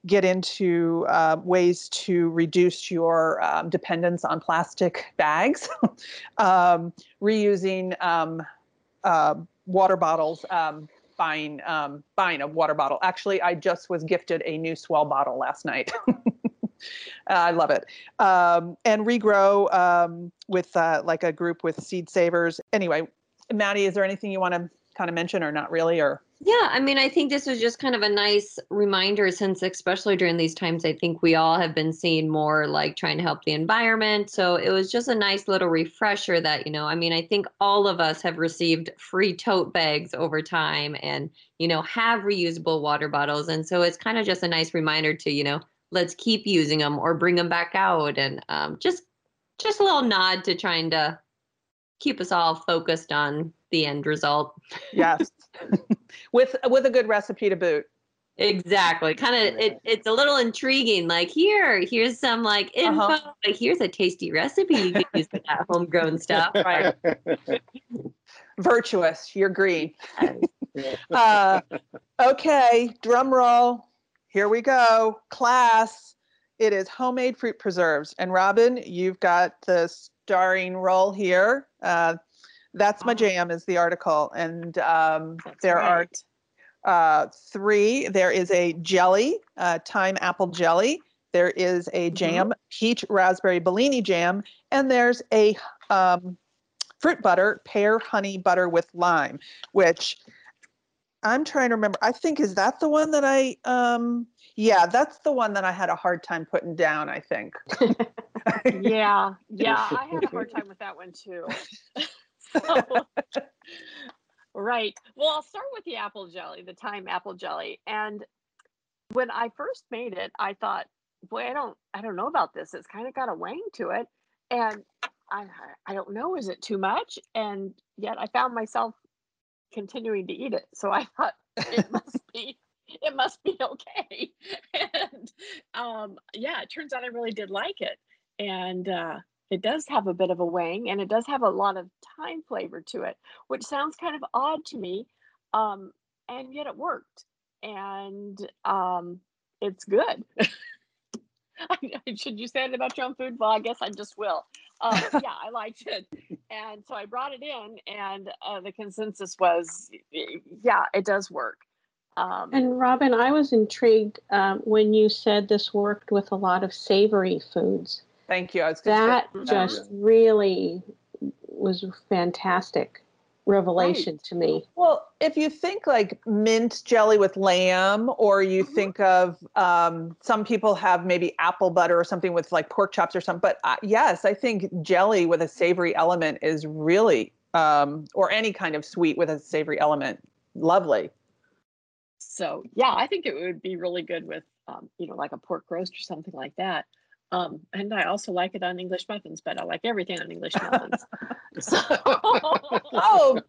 get into uh, ways to reduce your um, dependence on plastic bags, um, reusing um, uh, water bottles, um, buying um, buying a water bottle. Actually, I just was gifted a new S'well bottle last night. I love it. And regrow with uh, like a group with seed savers. Anyway, Maddie, is there anything you want to kind of mention or not really or?
Yeah, I mean, I think this was just kind of a nice reminder since, especially during these times, I think we all have been seeing more like trying to help the environment. So it was just a nice little refresher that, you know, I mean, I think all of us have received free tote bags over time and, you know, have reusable water bottles. And so it's kind of just a nice reminder to, you know, let's keep using them or bring them back out. And um, just, just a little nod to trying to keep us all focused on the end result.
Yes. with with a good recipe to boot.
Exactly. Kind of it, it's a little intriguing. Like here, here's some like info. Uh-huh. Like here's a tasty recipe you can use for that homegrown stuff. Right.
Virtuous. You're green. uh, okay, drum roll. Here we go. Class. It is homemade fruit preserves. And Robin, you've got the starring role here. Uh, that's my jam is the article and um, there right. are uh, three there is a jelly uh, thyme apple jelly there is a mm-hmm. jam mm-hmm. peach raspberry bellini jam and there's a um, fruit butter pear honey butter with lime which i'm trying to remember i think is that the one that i um yeah that's the one that i had a hard time putting down i think
yeah yeah i had a hard time with that one too right. Well, I'll start with the apple jelly, the thyme apple jelly. And when I first made it, I thought, boy, I don't, I don't know about this. It's kind of got a wang to it, and I, I don't know, is it too much? And yet, I found myself continuing to eat it. So I thought it must be, it must be okay. And um, yeah, it turns out I really did like it. And uh, it does have a bit of a wang and it does have a lot of thyme flavor to it, which sounds kind of odd to me. Um, and yet it worked. And um, it's good. Should you say it about your own food? Well, I guess I just will. Uh, yeah, I liked it. And so I brought it in, and uh, the consensus was yeah, it does work.
Um, and Robin, I was intrigued um, when you said this worked with a lot of savory foods.
Thank you.
that say, just yeah. really was a fantastic revelation right. to me.
Well, if you think like mint jelly with lamb, or you mm-hmm. think of um, some people have maybe apple butter or something with like pork chops or something. But uh, yes, I think jelly with a savory element is really, um, or any kind of sweet with a savory element, lovely.
So yeah, I think it would be really good with, um, you know, like a pork roast or something like that. Um, and I also like it on English muffins, but I like everything on English muffins. so.
oh,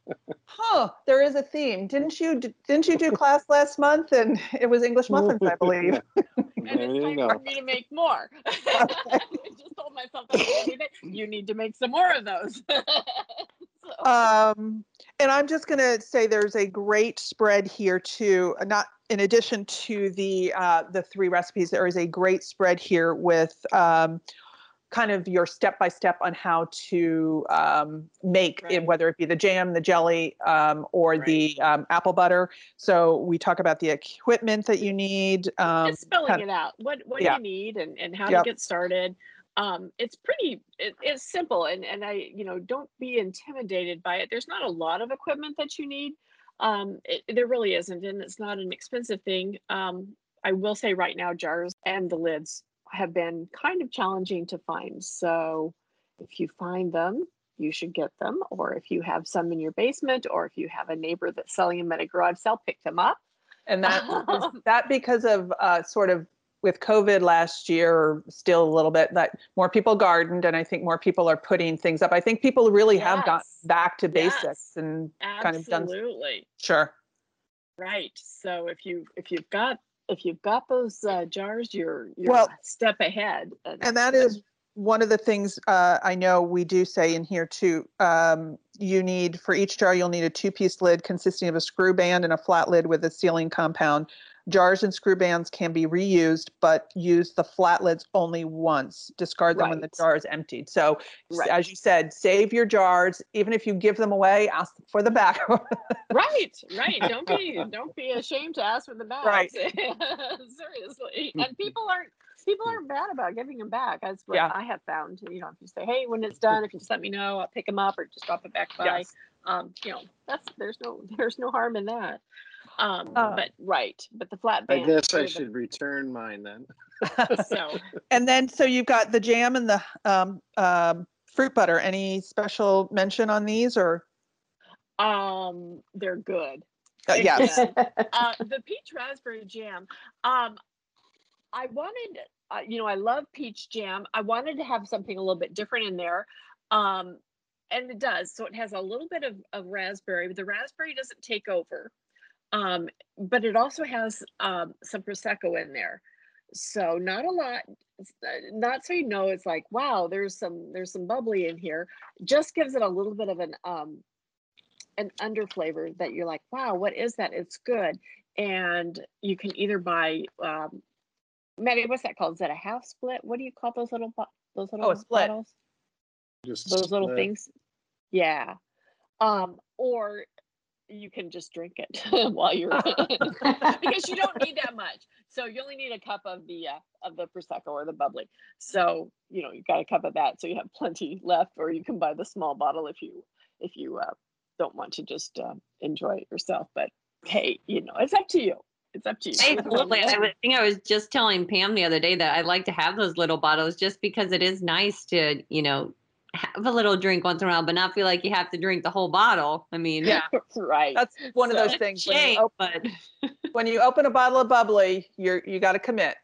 huh. There is a theme. Didn't you? Didn't you do class last month? And it was English muffins, I believe.
and it's time for me to make more. I just told myself that you need to make some more of those.
so. Um, and I'm just going to say there's a great spread here too. Not in addition to the uh, the three recipes, there is a great spread here with um, kind of your step by step on how to um, make right. it, whether it be the jam, the jelly, um, or right. the um, apple butter. So we talk about the equipment that you need.
Um, Just spelling kind of, it out. What what yeah. you need and, and how yep. to get started. Um, it's pretty it, it's simple and and I you know don't be intimidated by it. There's not a lot of equipment that you need um, it, there really isn't, and it's not an expensive thing. Um, I will say right now, jars and the lids have been kind of challenging to find. So if you find them, you should get them. Or if you have some in your basement, or if you have a neighbor that's selling them at a garage sale, pick them up.
And that is that because of uh, sort of with COVID last year, or still a little bit, that more people gardened, and I think more people are putting things up. I think people really have gotten back to
Yes.
basics and kind of done.
Absolutely.
Sure.
Right. So if you if you've got if you've got those uh, jars, you're you're
Well,
a step ahead.
And that is one of the things uh, I know we do say in here too. Um, you need for each jar, you'll need a two-piece lid consisting of a screw band and a flat lid with a sealing compound. Jars and screw bands can be reused, but use the flat lids only once. Discard them when the jar is emptied. So,
Right.
as you said, save your jars. Even if you give them away, ask for the back.
right, right. Don't be don't be ashamed to ask for the back.
Right.
Seriously. And people aren't people aren't bad about giving them back. That's what
Yeah.
I have found. You know, if you say, hey, when it's done, if you just let me know, I'll pick them up or just drop it back by.
Yes.
Um, you know, that's there's no there's no harm in that. Um,
Uh,
but right, but the flat
I guess I
or the-
should return mine then.
So
and then, so you've got the jam and the um, um, fruit butter. Any special mention on these or?
um, they're good.
Uh, yes.
uh, the peach raspberry jam. Um, I wanted, uh, you know, I love peach jam. I wanted to have something a little bit different in there. Um, and it does. So it has a little bit of, of raspberry, but the raspberry doesn't take over. Um, but it also has um, some Prosecco in there. So not a lot, uh, not so you know it's like, wow, there's some there's some bubbly in here. Just gives it a little bit of an um an under flavor that you're like, wow, what is that? It's good. And you can either buy um Maddie, what's that called? Is that a half split? What do you call those little those little
Oh, split.
bottles?
Just
Those little things? Yeah. Um, or you can just drink it while you're because you don't need that much. So you only need a cup of the uh, of the prosecco or the bubbly. So you know you got a cup of that, so you have plenty left. Or you can buy the small bottle if you if you uh, don't want to just uh, enjoy it yourself. But hey, you know it's up to you. It's up to you.
Absolutely. I think I was just telling Pam the other day that I like to have those little bottles just because it is nice to, you know, have a little drink once in a while, but not feel like you have to drink the whole bottle. I mean,
Yeah.
right.
That's one of those things. When you,
shame,
op-
but
when you open a bottle of bubbly, you're you got to commit.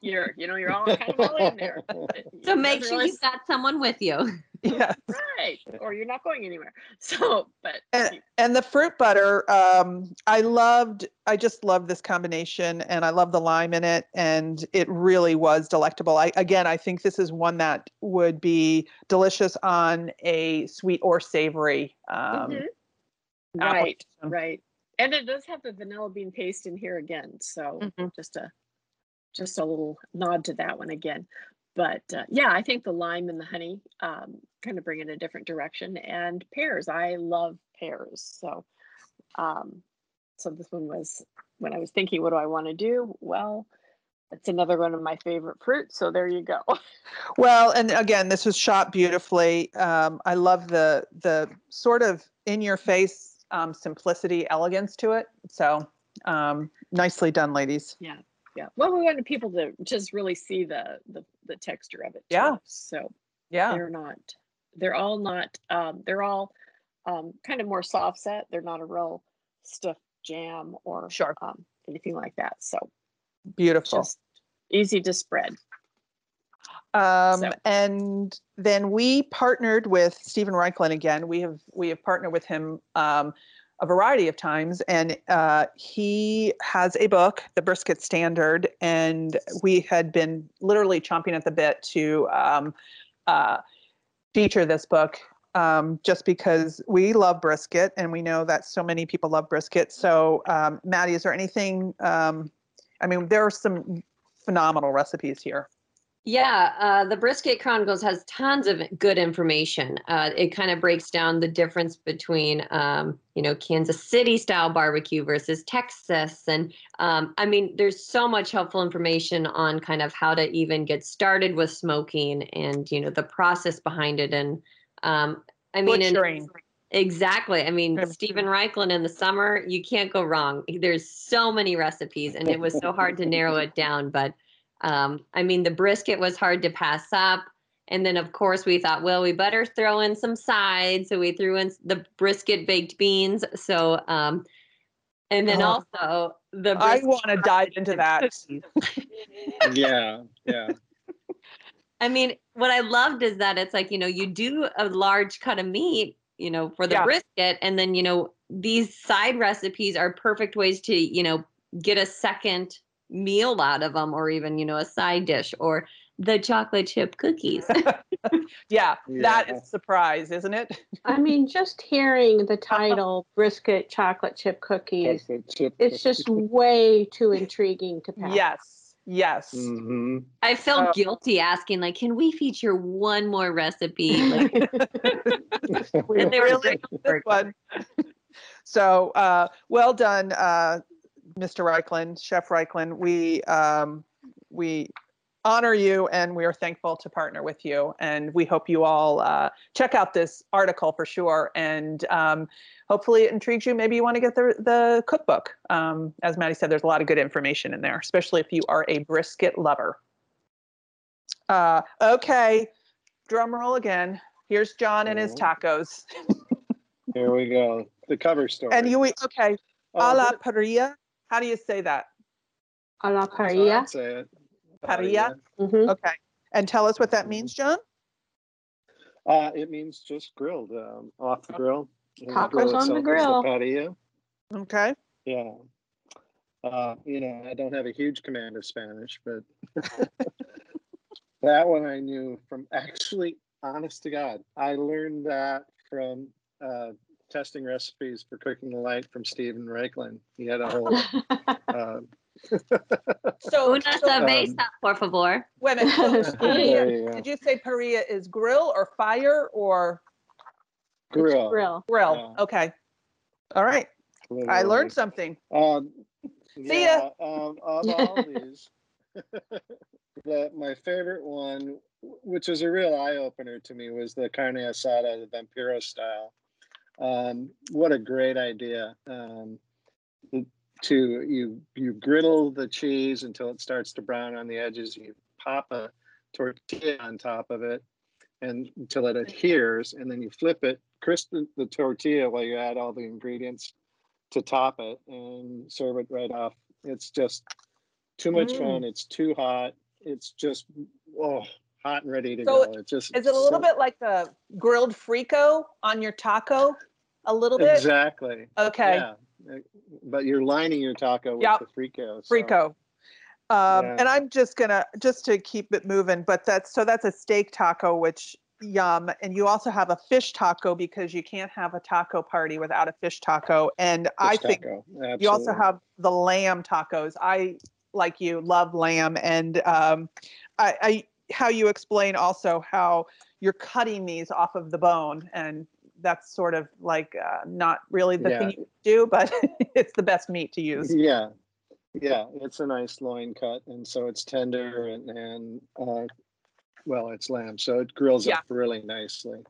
you're you know you're all kind of all in there.
so
It
make sure
really
you've got someone with you.
Yeah.
right or you're not going anywhere so but
And, and the fruit butter, um, I loved. I just love this combination, and I love the lime in it, and it really was delectable. I again, I think this is one that would be delicious on a sweet or savory. Um,
Mhm. right right and it does have the vanilla bean paste in here again so
Mhm.
just a just a little nod to that one again but uh, yeah i think the lime and the honey um, kind of bring in a different direction and pears i love pears so um, so this one was when i was thinking what do i want to do well it's another one of my favorite fruits so there you go
Well, and again, this was shot beautifully. Um, I love the the sort of in your face um, simplicity, elegance to it. So um, nicely done, ladies.
Yeah, yeah well we wanted people to just really see the the, the texture of it too.
Yeah.
so
Yeah.
they're not they're all not um, they're all um, kind of more soft set they're not a real stiff jam or
Sure.
um, anything like that so
Beautiful.
just easy to spread
Um,
So-
and then we partnered with Steven Raichlen again. We have we have partnered with him um, a variety of times, and uh, he has a book, The Brisket Standard, and we had been literally chomping at the bit to um, uh, feature this book. Um, just because we love brisket and we know that so many people love brisket. So, um, Maddie, is there anything? Um, I mean, there are some phenomenal recipes here.
Yeah, uh, the Brisket Chronicles has tons of good information. Uh, it kind of breaks down the difference between, um, you know, Kansas City style barbecue versus Texas. And um, I mean, there's so much helpful information on kind of how to even get started with smoking and, you know, the process behind it. And um, I mean, and- Exactly. I mean, Steven Raichlen in the summer, you can't go wrong. There's so many recipes, and it was so hard to narrow it down. But um, I mean, the brisket was hard to pass up. And then, of course, we thought, well, we better throw in some sides. So we threw in the brisket baked beans. So, um, and then
Oh.
also the
I want to dive into that.
Yeah, yeah.
I mean, what I loved is that it's like, you know, you do a large cut of meat, you know, for the
Yeah.
brisket. And then, you know, these side recipes are perfect ways to, you know, get a second meal out of them or even, you know, a side dish or the chocolate chip cookies.
Yeah, that
Yeah.
is surprise, isn't it?
I mean, just hearing the title brisket chocolate chip cookies,
chip
it's just way too intriguing to pass.
Yes, yes.
hmm
I felt
Oh.
guilty asking, like, can we feature one more recipe? Like, And they were
really
great.
this one. So, uh, well done, uh, Mr. Raichlen, Chef Raichlen. We um, we honor you, and we are thankful to partner with you. And we hope you all uh, check out this article for sure. And um, hopefully, it intrigues you. Maybe you want to get the the cookbook. Um, as Maddie said, there's a lot of good information in there, especially if you are a brisket lover. Uh, okay, drum roll again. Here's John and his tacos.
Here we go. The cover story.
And you okay,
Oh,
a la parrilla. How do you say that?
A la
that's how
parrilla.
I'd say it.
Parrilla?
Mhm.
Okay. And tell us what that means, John?
Uh, it means just grilled, um, off the grill. And
Tacos on the grill.
parrilla.
Okay.
Yeah. Uh, you know, I don't have a huge command of Spanish, but that one I knew from actually, honest to God, I learned that from uh, testing recipes for cooking the light from Steven Raichlen. He had a whole. Uh,
So,
Una
so
cerveza, por favor.
wait a minute. So
there
parrilla,
you go.
did you say parrilla is grill or fire or
grill.
Grill.
grill?
Yeah.
Okay. All right. I learned something.
Um,
See
yeah, um, of all these, the, my favorite one, which was a real eye opener to me, was the carne asada, the Vampiro style. Um, what a great idea! Um, to you you griddle the cheese until it starts to brown on the edges. You pop a tortilla on top of it, and until it adheres, and then you flip it, crisp the, tortilla while you add all the ingredients to top it and serve it right off. It's just too much
Mm.
fun. It's too hot. It's just oh hot and ready to
So
go. It just
Is it a little
so-
bit like the grilled frico on your taco? A little bit?
exactly?
Okay.
Yeah. But you're lining your taco with
Yep.
the frico. so-
Frico. Um,
Yeah.
And I'm just gonna just to keep it moving, but that's so that's a steak taco, which yum. And you also have a fish taco because you can't have a taco party without a fish taco. And I
Fish
think
taco,
you also have the lamb tacos. I like you love lamb, and um, I, I how you explain also how you're cutting these off of the bone, and that's sort of like uh, not really the thing you do, but it's the best meat to use.
Yeah, yeah, it's a nice loin cut, and so it's tender and and uh, well, it's lamb, so it grills
Yeah.
up really nicely.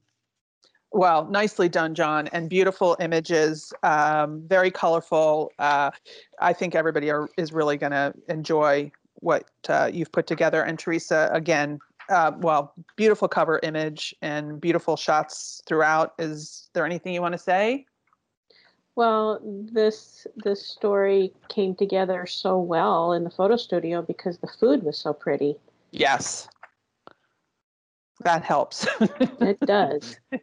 Well, nicely done, John, and beautiful images, um, very colorful. Uh, I think everybody are, is really going to enjoy what uh, you've put together. And Teresa, again, uh, well, beautiful cover image and beautiful shots throughout. Is there anything you want to say?
Well, this this story came together so well in the photo studio because the food was so pretty.
Yes, that helps.
It does.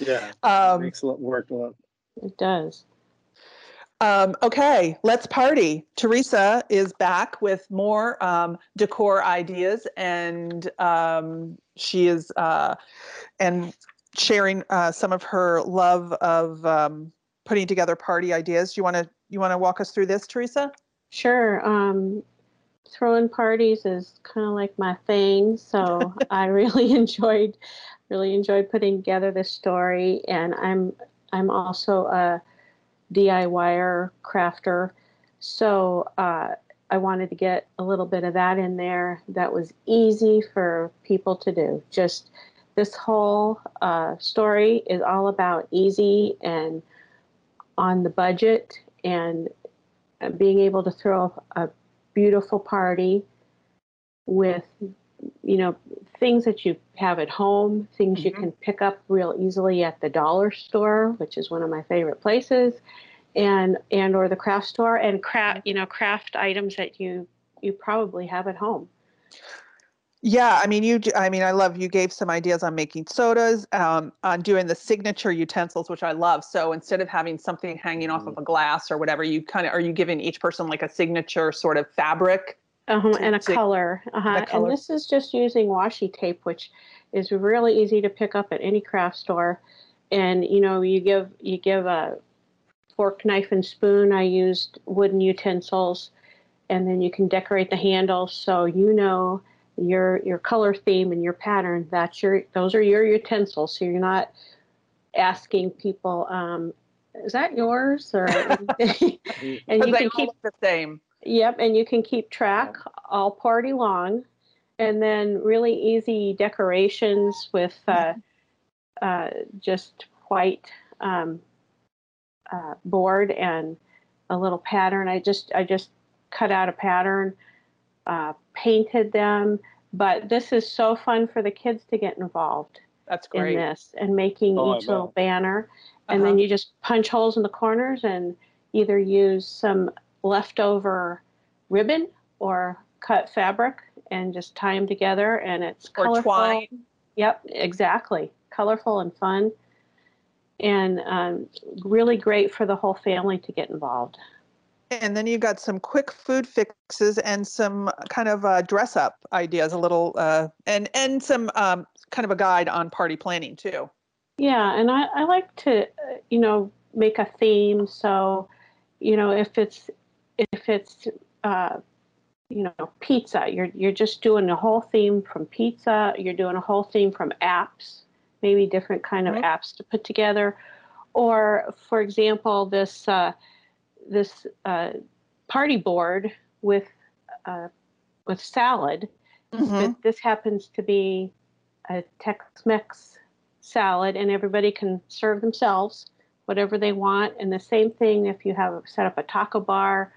Yeah,
um,
makes it work a lot.
it does.
Um, okay, let's party. Teresa is back with more um, decor ideas, and um, she is uh, and sharing uh, some of her love of um, putting together party ideas. You want to you want to walk us through this, Teresa?
Sure. Um, throwing parties is kind of like my thing, so I really enjoyed really enjoyed putting together this story, and I'm I'm also a DIYer crafter, so uh, I wanted to get a little bit of that in there. That was easy for people to do. Just this whole uh, story is all about easy and on the budget and uh, being able to throw a beautiful party with you know, things that you have at home, things you
Mhm.
can pick up real easily at the dollar store, which is one of my favorite places, and and or the craft store, and craft you know craft items that you you probably have at home.
Yeah, I mean, you. I mean, I love you gave some ideas on making sodas, um, on doing the signature utensils, which I love. So instead of having something hanging off of a glass or whatever, you kind of are you giving each person like a signature sort of fabric?
Uh-huh,
to-
and a
to-
color. Uh-huh.
color.
And this is just using washi tape, which is really easy to pick up at any craft store. And you know, you give you give a fork, knife, and spoon. I used wooden utensils, and then you can decorate the handle so you know your your color theme and your pattern. That's your those are your utensils. So you're not asking people, um, is that yours? Or and you can keep
the same.
Yep, and you can keep track all party long, and then really easy decorations with uh, uh, just white um, uh, board and a little pattern. I just I just cut out a pattern, uh, painted them. But this is so fun for the kids to get involved
That's great.
in this and making
Oh,
each little banner. And
Uh-huh.
then you just punch holes in the corners and either use some leftover ribbon or cut fabric and just tie them together. And it's
Or
colorful.
twine.
Yep, exactly. Colorful and fun. And um, really great for the whole family to get involved.
And then you got some quick food fixes and some kind of uh, dress up ideas, a little, uh, and and some um, kind of a guide on party planning too.
Yeah, and I, I like to, uh, you know, make a theme. So, you know, if it's if it's uh, you know pizza, you're you're just doing a whole theme from pizza. You're doing a whole theme from apps, maybe different kind of
Mhm.
apps to put together. Or, for example, this uh, this uh, party board with uh, with salad. But this happens to be a Tex-Mex salad, and everybody can serve themselves whatever they want. And the same thing if you have set up a taco bar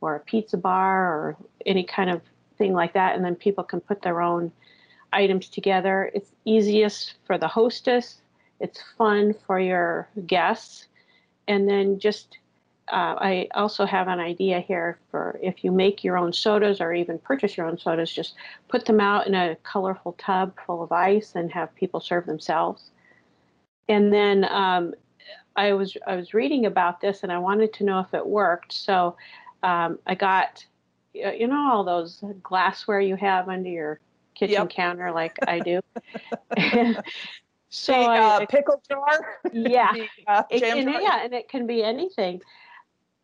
or a pizza bar or any kind of thing like that, and then people can put their own items together. It's easiest for the hostess. It's fun for your guests, and then just uh, I also have an idea here for if you make your own sodas or even purchase your own sodas, just put them out in a colorful tub full of ice and have people serve themselves. And then um, I was I was reading about this and I wanted to know if it worked. So um, I got you know all those glassware you have under your kitchen
Yep.
counter like I do. so
The,
I,
uh, pickle jar.
yeah.
The, uh,
It can,
jar.
yeah, and it can be anything.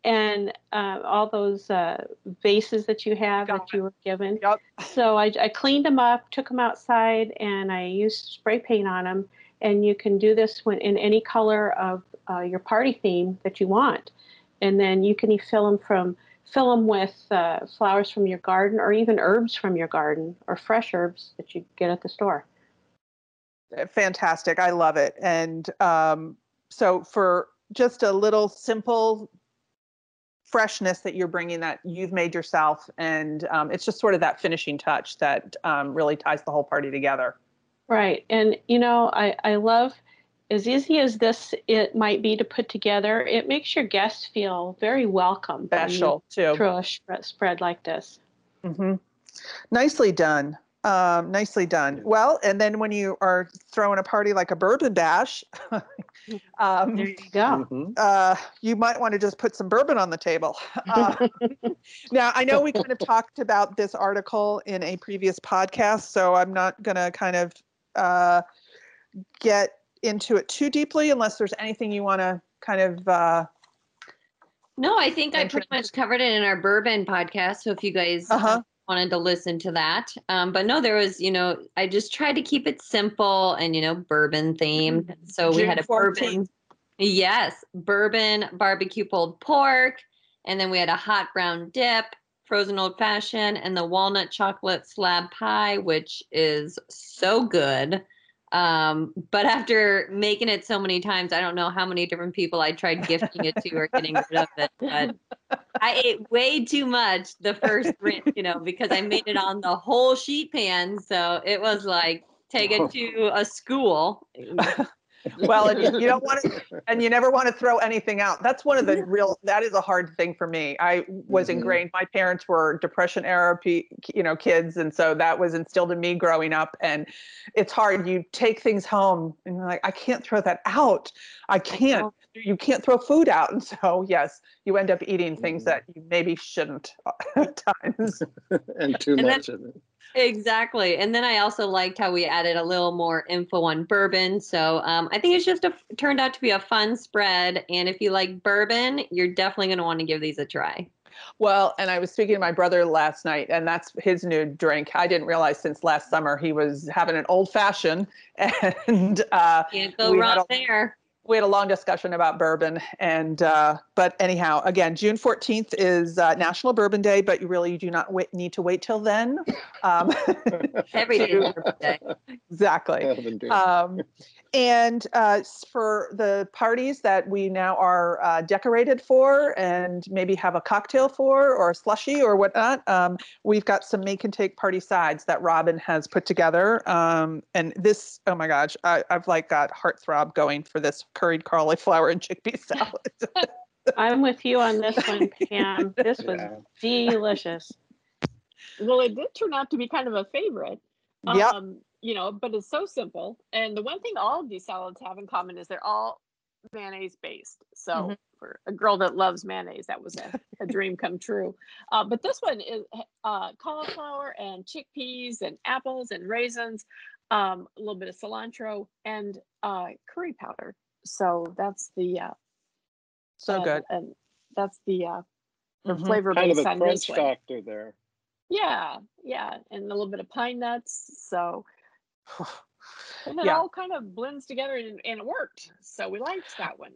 And uh, all those uh, vases that you have
Got
that you were given.
Yep.
So I, I cleaned them up, took them outside, and I used spray paint on them. And you can do this when, in any color of uh, your party theme that you want. And then you can fill them from fill them with uh, flowers from your garden, or even herbs from your garden, or fresh herbs that you get at the store.
fantastic. I love it. And um, so for just a little simple freshness that you're bringing that you've made yourself, and um, it's just sort of that finishing touch that um, really ties the whole party together.
Right. And, you know, I, I love as easy as this it might be to put together, it makes your guests feel very welcome. when
Special too.
Throw a spread, spread like this.
hmm Nicely done. Um, nicely done. Well, and then when you are throwing a party like a bourbon bash, um,
There you go.
Mhm.
uh, you might want to just put some bourbon on the table. Uh, now, I know we kind of talked about this article in a previous podcast, so I'm not going to kind of uh, get into it too deeply unless there's anything you want to kind of. Uh,
No, I think I pretty much covered it in our bourbon podcast. So if you guys uh,
Uh-huh.
wanted to listen to that, um, but no, there was, you know, I just tried to keep it simple and you know bourbon themed. So we had a
14th.
bourbon, yes, bourbon barbecue pulled pork, and then we had a hot brown dip, frozen old fashioned, and the walnut chocolate slab pie, which is so good. Um, but after making it so many times, I don't know how many different people I tried gifting it to or getting rid of it. But I ate way too much the first rinse, you know, because I made it on the whole sheet pan. So it was like take it to a school.
Well, and you, you don't want to, and you never want to throw anything out. That's one of the real. That is a hard thing for me. I was
Mhm.
ingrained. My parents were Depression era, you know, kids, and so that was instilled in me growing up. And it's hard. You take things home, and you're like, I can't throw that out. I can't.
know.
You can't throw food out, and so yes, you end up eating things
Mhm.
that you maybe shouldn't at times.
and too
And then-
much of it.
Exactly. And then I also liked how we added a little more info on bourbon. So um, I think it's just a, turned out to be a fun spread. And if you like bourbon, you're definitely going to want to give these a try.
Well, and I was speaking to my brother last night, and that's his new drink. I didn't realize since last summer he was having an old fashioned, and uh,
Can't go wrong
a-
there.
We had a long discussion about bourbon. And uh, but anyhow, again, June fourteenth is uh, National Bourbon Day, but you really do not wait, need to wait till then. Um,
Every day. is Bourbon Day.
exactly. Um, and uh, for the parties that we now are uh, decorated for and maybe have a cocktail for or a slushy or whatnot, um, we've got some make and take party sides that Robin has put together. Um, and this, oh my gosh, I, I've like got heartthrob going for this curried cauliflower and chickpea salad.
I'm with you on this one, Pam. This was
Yeah.
delicious.
Well, it did turn out to be kind of a favorite.
Yep.
Um, you know, but it's so simple. And the one thing all of these salads have in common is they're all mayonnaise based. So
Mhm.
for a girl that loves mayonnaise, that was a, a dream come true. Uh, but this one is uh, cauliflower and chickpeas and apples and raisins, um, a little bit of cilantro and uh, curry powder. So that's the uh,
so
and-
good.
and that's the uh, the
Mhm.
flavor
kind of a
on this
crunch
one.
factor there.
Yeah, yeah, and a little bit of pine nuts. So and it
Yeah.
all kind of blends together and, and it worked. So we liked that one.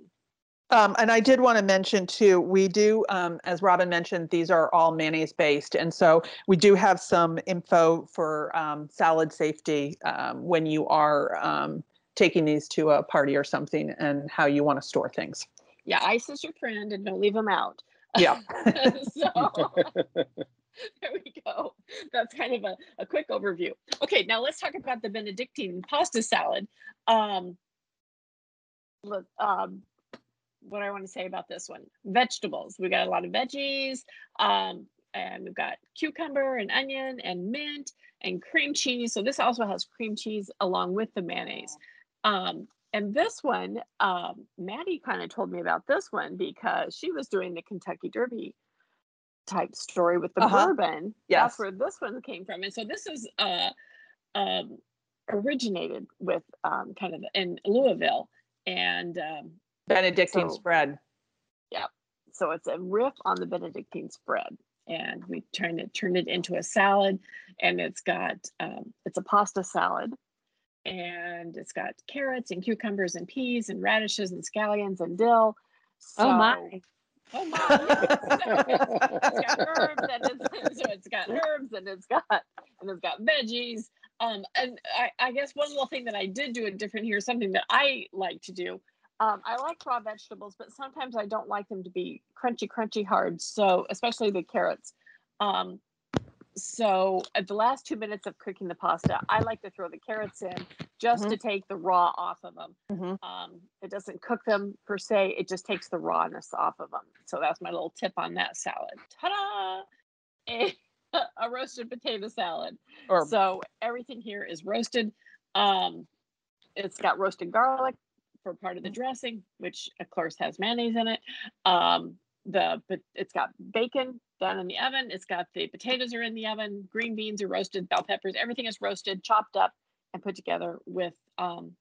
Um, and I did want to mention too, we do, um, as Robin mentioned, these are all mayonnaise based. And so we do have some info for um, salad safety um, when you are um, taking these to a party or something and how you want to store things.
Yeah, ice is your friend and don't leave them out.
Yeah.
so there we go. That's kind of a, a quick overview. Okay, now let's talk about the Benedictine pasta salad. Um, look, um, what I want to say about this one vegetables. We got a lot of veggies, um, and we've got cucumber and onion and mint and cream cheese. So this also has cream cheese along with the mayonnaise. Um, and this one, um, Maddie kind of told me about this one because she was doing the Kentucky Derby type story with the
Uh-huh.
bourbon.
Yes.
That's where this one came from. And so this is uh, um, originated with um, kind of in Louisville. And um,
Benedictine
So-
spread. Yeah.
So it's a riff on the Benedictine spread. And we turned it turned it into a salad, and it's got um, it's a pasta salad, and it's got carrots and cucumbers and peas and radishes and scallions and dill.
Oh my.
Oh my! it's got herbs and it's, so it's got herbs and it's got and it's got veggies. Um, and I, I guess one little thing that I did do it different here, something that I like to do. Um, I like raw vegetables, but sometimes I don't like them to be crunchy, crunchy hard. So especially the carrots. Um, so at the last two minutes of cooking the pasta, I like to throw the carrots in just to take the raw off of them.
Mhm.
Um, it doesn't cook them per se; it just takes the rawness off of them. So that's my little tip on that salad. Ta-da! A, a roasted potato salad.
Or
So everything here is roasted. Um, it's got roasted garlic for part of the dressing, which of course has mayonnaise in it. Um, the but it's got bacon done in the oven. It's got the potatoes are in the oven. Green beans are roasted. Bell peppers, everything is roasted, chopped up, and put together with um,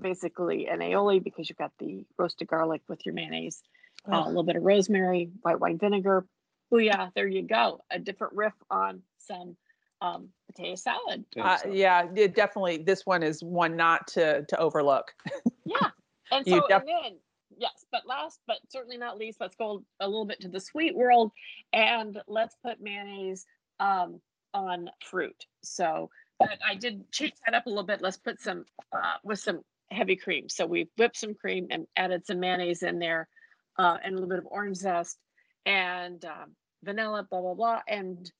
basically an aioli because you've got the roasted garlic with your mayonnaise, uh, a little bit of rosemary, white wine vinegar. Oh yeah, There you go. A different riff on some um, potato salad.
uh, yeah, it definitely, this one is one not to, to overlook.
Yeah. And
You
so,
def-
and then, yes, but last but certainly not least, let's go a little bit to the sweet world and let's put mayonnaise um, on fruit. So but I did change that up a little bit. Let's put some uh, with some heavy cream. So we whipped some cream and added some mayonnaise in there, uh, and a little bit of orange zest and um, vanilla, blah blah blah. And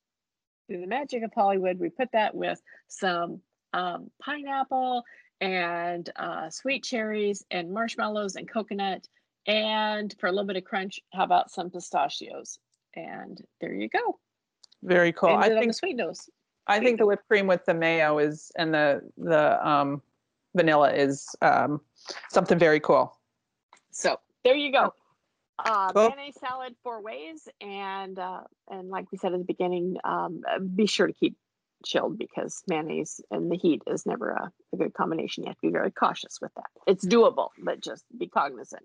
through the magic of Hollywood, we put that with some um, pineapple and uh, sweet cherries and marshmallows and coconut. And for a little bit of crunch, how about some pistachios? And there you go.
Very cool.
Ended
I think
the sweet nose.
I think the whipped cream with the mayo is and the the um, vanilla is um, something very cool.
So there you go. Uh,
Cool.
mayonnaise salad four ways, and uh, and like we said at the beginning, um, be sure to keep chilled because mayonnaise and the heat is never a, a good combination. You have to be very cautious with that. It's doable, but just be cognizant.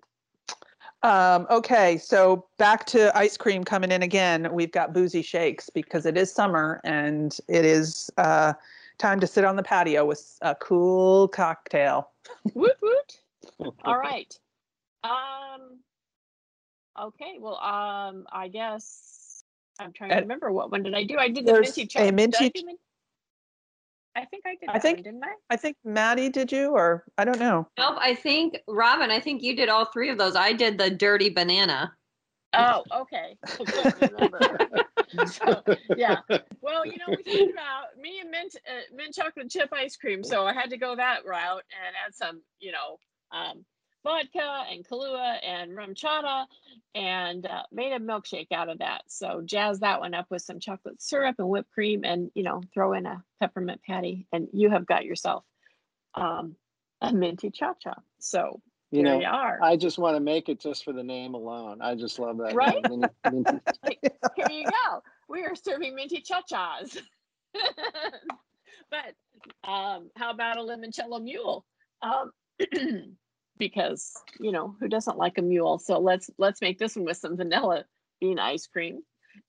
Um, okay, so back to ice cream coming in again. We've got boozy shakes because it is summer and it is uh, time to sit on the patio with a cool cocktail.
woot woot. All right. Um. Okay. Well. Um. I guess I'm trying to remember what one did I do? I did the minty
a
chocolate. I
minty
do min- I think I did.
I think-
one, didn't I?
I think Maddie, did you or I don't know.
Nope, I think Robin, I think you did all three of those. I did the dirty banana.
Oh, okay. I couldn't remember. So, yeah. Well, you know, we talked about me and mint uh, mint chocolate chip ice cream, so I had to go that route and add some, you know, um, vodka and Kahlua and RumChata, and uh, made a milkshake out of that. So jazz that one up with some chocolate syrup and whipped cream, and you know, throw in a peppermint patty, and you have got yourself um, a minty cha cha. So
You know,
you are.
I just want to make it just for the name alone. I just love that.
Right?
name. Minty- minty-
Here you go. We are serving minty cha-chas. but um, how about a limoncello mule? Um, because you know who doesn't like a mule? So let's let's make this one with some vanilla bean ice cream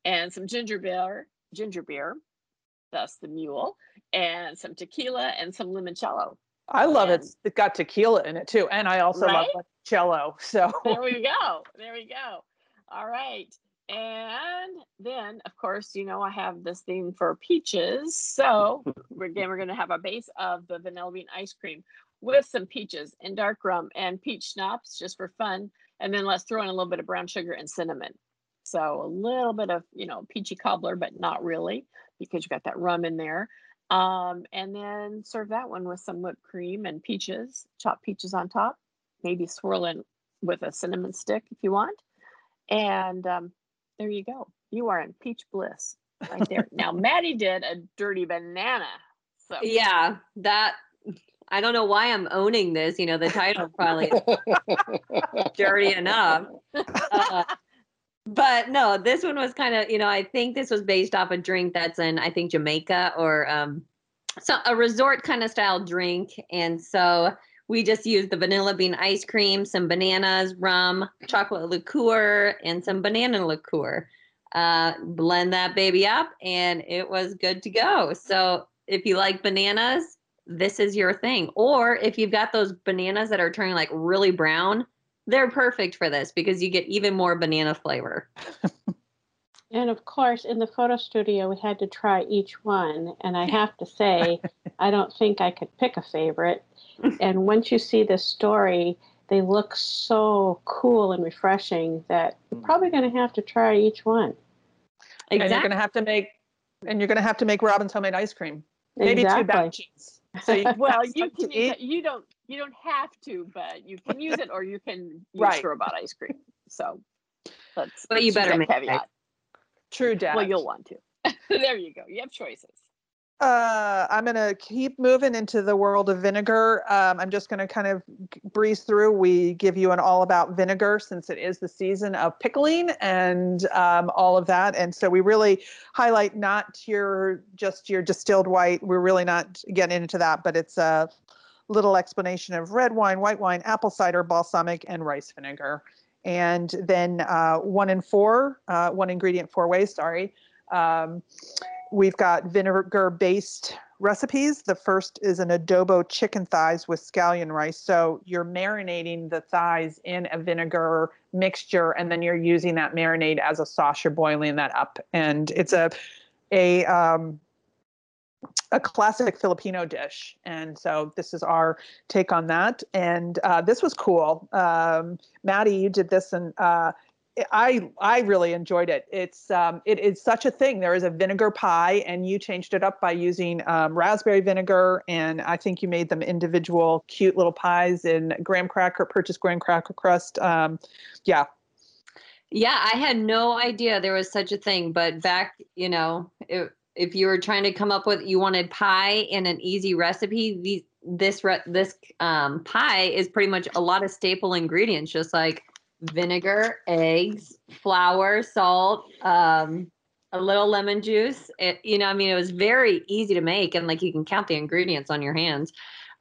and some ginger beer, ginger beer. That's the mule, and some tequila and some limoncello.
I love it.
And-
It's got tequila in it too, and I also
Right?
love cello. So
there we go. There we go. All right. And then, of course, you know, I have this thing for peaches. So again, we're going to have a base of the vanilla bean ice cream with some peaches and dark rum and peach schnapps just for fun. And then let's throw in a little bit of brown sugar and cinnamon. So a little bit of, you know, peachy cobbler, but not really because you got that rum in there. Um, and then serve that one with some whipped cream and peaches, chopped peaches on top. Maybe swirl in with a cinnamon stick if you want. And um, there you go. You are in peach bliss right there. now, Maddie did a dirty banana. So
Yeah, that I don't know why I'm owning this. You know, the title probably is dirty enough. Uh, but no, this one was kind of, you know, I think this was based off a drink that's in, I think, Jamaica or um, so a resort kind of style drink. And so we just used the vanilla bean ice cream, some bananas, rum, chocolate liqueur, and some banana liqueur. Uh, blend that baby up, and it was good to go. So if you like bananas, this is your thing. Or if you've got those bananas that are turning like really brown, they're perfect for this because you get even more banana flavor.
And of course, in the photo studio, we had to try each one. And I have to say, I don't think I could pick a favorite. And once you see this story, they look so cool and refreshing that you're probably going to have to try each one. Exactly.
and you're gonna have to make and you're gonna have to make Robin's homemade ice cream. Maybe two batches. So you
well, you can use it. You don't you don't have to, but you can use it or you can use
Right.
store bought ice cream. So let's
But you better
that
make it.
caveat.
True dad.
Well, you'll want to. there you go. You have choices.
Uh, I'm going to keep moving into the world of vinegar. Um, I'm just going to kind of breeze through. We give you an all about vinegar since it is the season of pickling and um, all of that. And so we really highlight not your just your distilled white. We're really not getting into that, but it's a little explanation of red wine, white wine, apple cider, balsamic, and rice vinegar. And then uh, one in four, uh, one ingredient four ways, sorry. Um, We've got vinegar based recipes. The first is an adobo chicken thighs with scallion rice. So you're marinating the thighs in a vinegar mixture and then you're using that marinade as a sauce. You're boiling that up. And it's a, a, um, a classic Filipino dish. And so this is our take on that. And uh, this was cool. Um, Maddie, you did this, and uh, I I really enjoyed it. It's um, it is such a thing. There is a vinegar pie, and you changed it up by using um, raspberry vinegar, and I think you made them individual cute little pies in graham cracker, purchased graham cracker crust. Um, yeah.
Yeah, I had no idea there was such a thing. But back, you know, it, if you were trying to come up with you wanted pie in an easy recipe, these this re- this um, pie is pretty much a lot of staple ingredients, just like vinegar, eggs, flour, salt, um, a little lemon juice. It, you know, I mean, it was very easy to make, and like you can count the ingredients on your hands.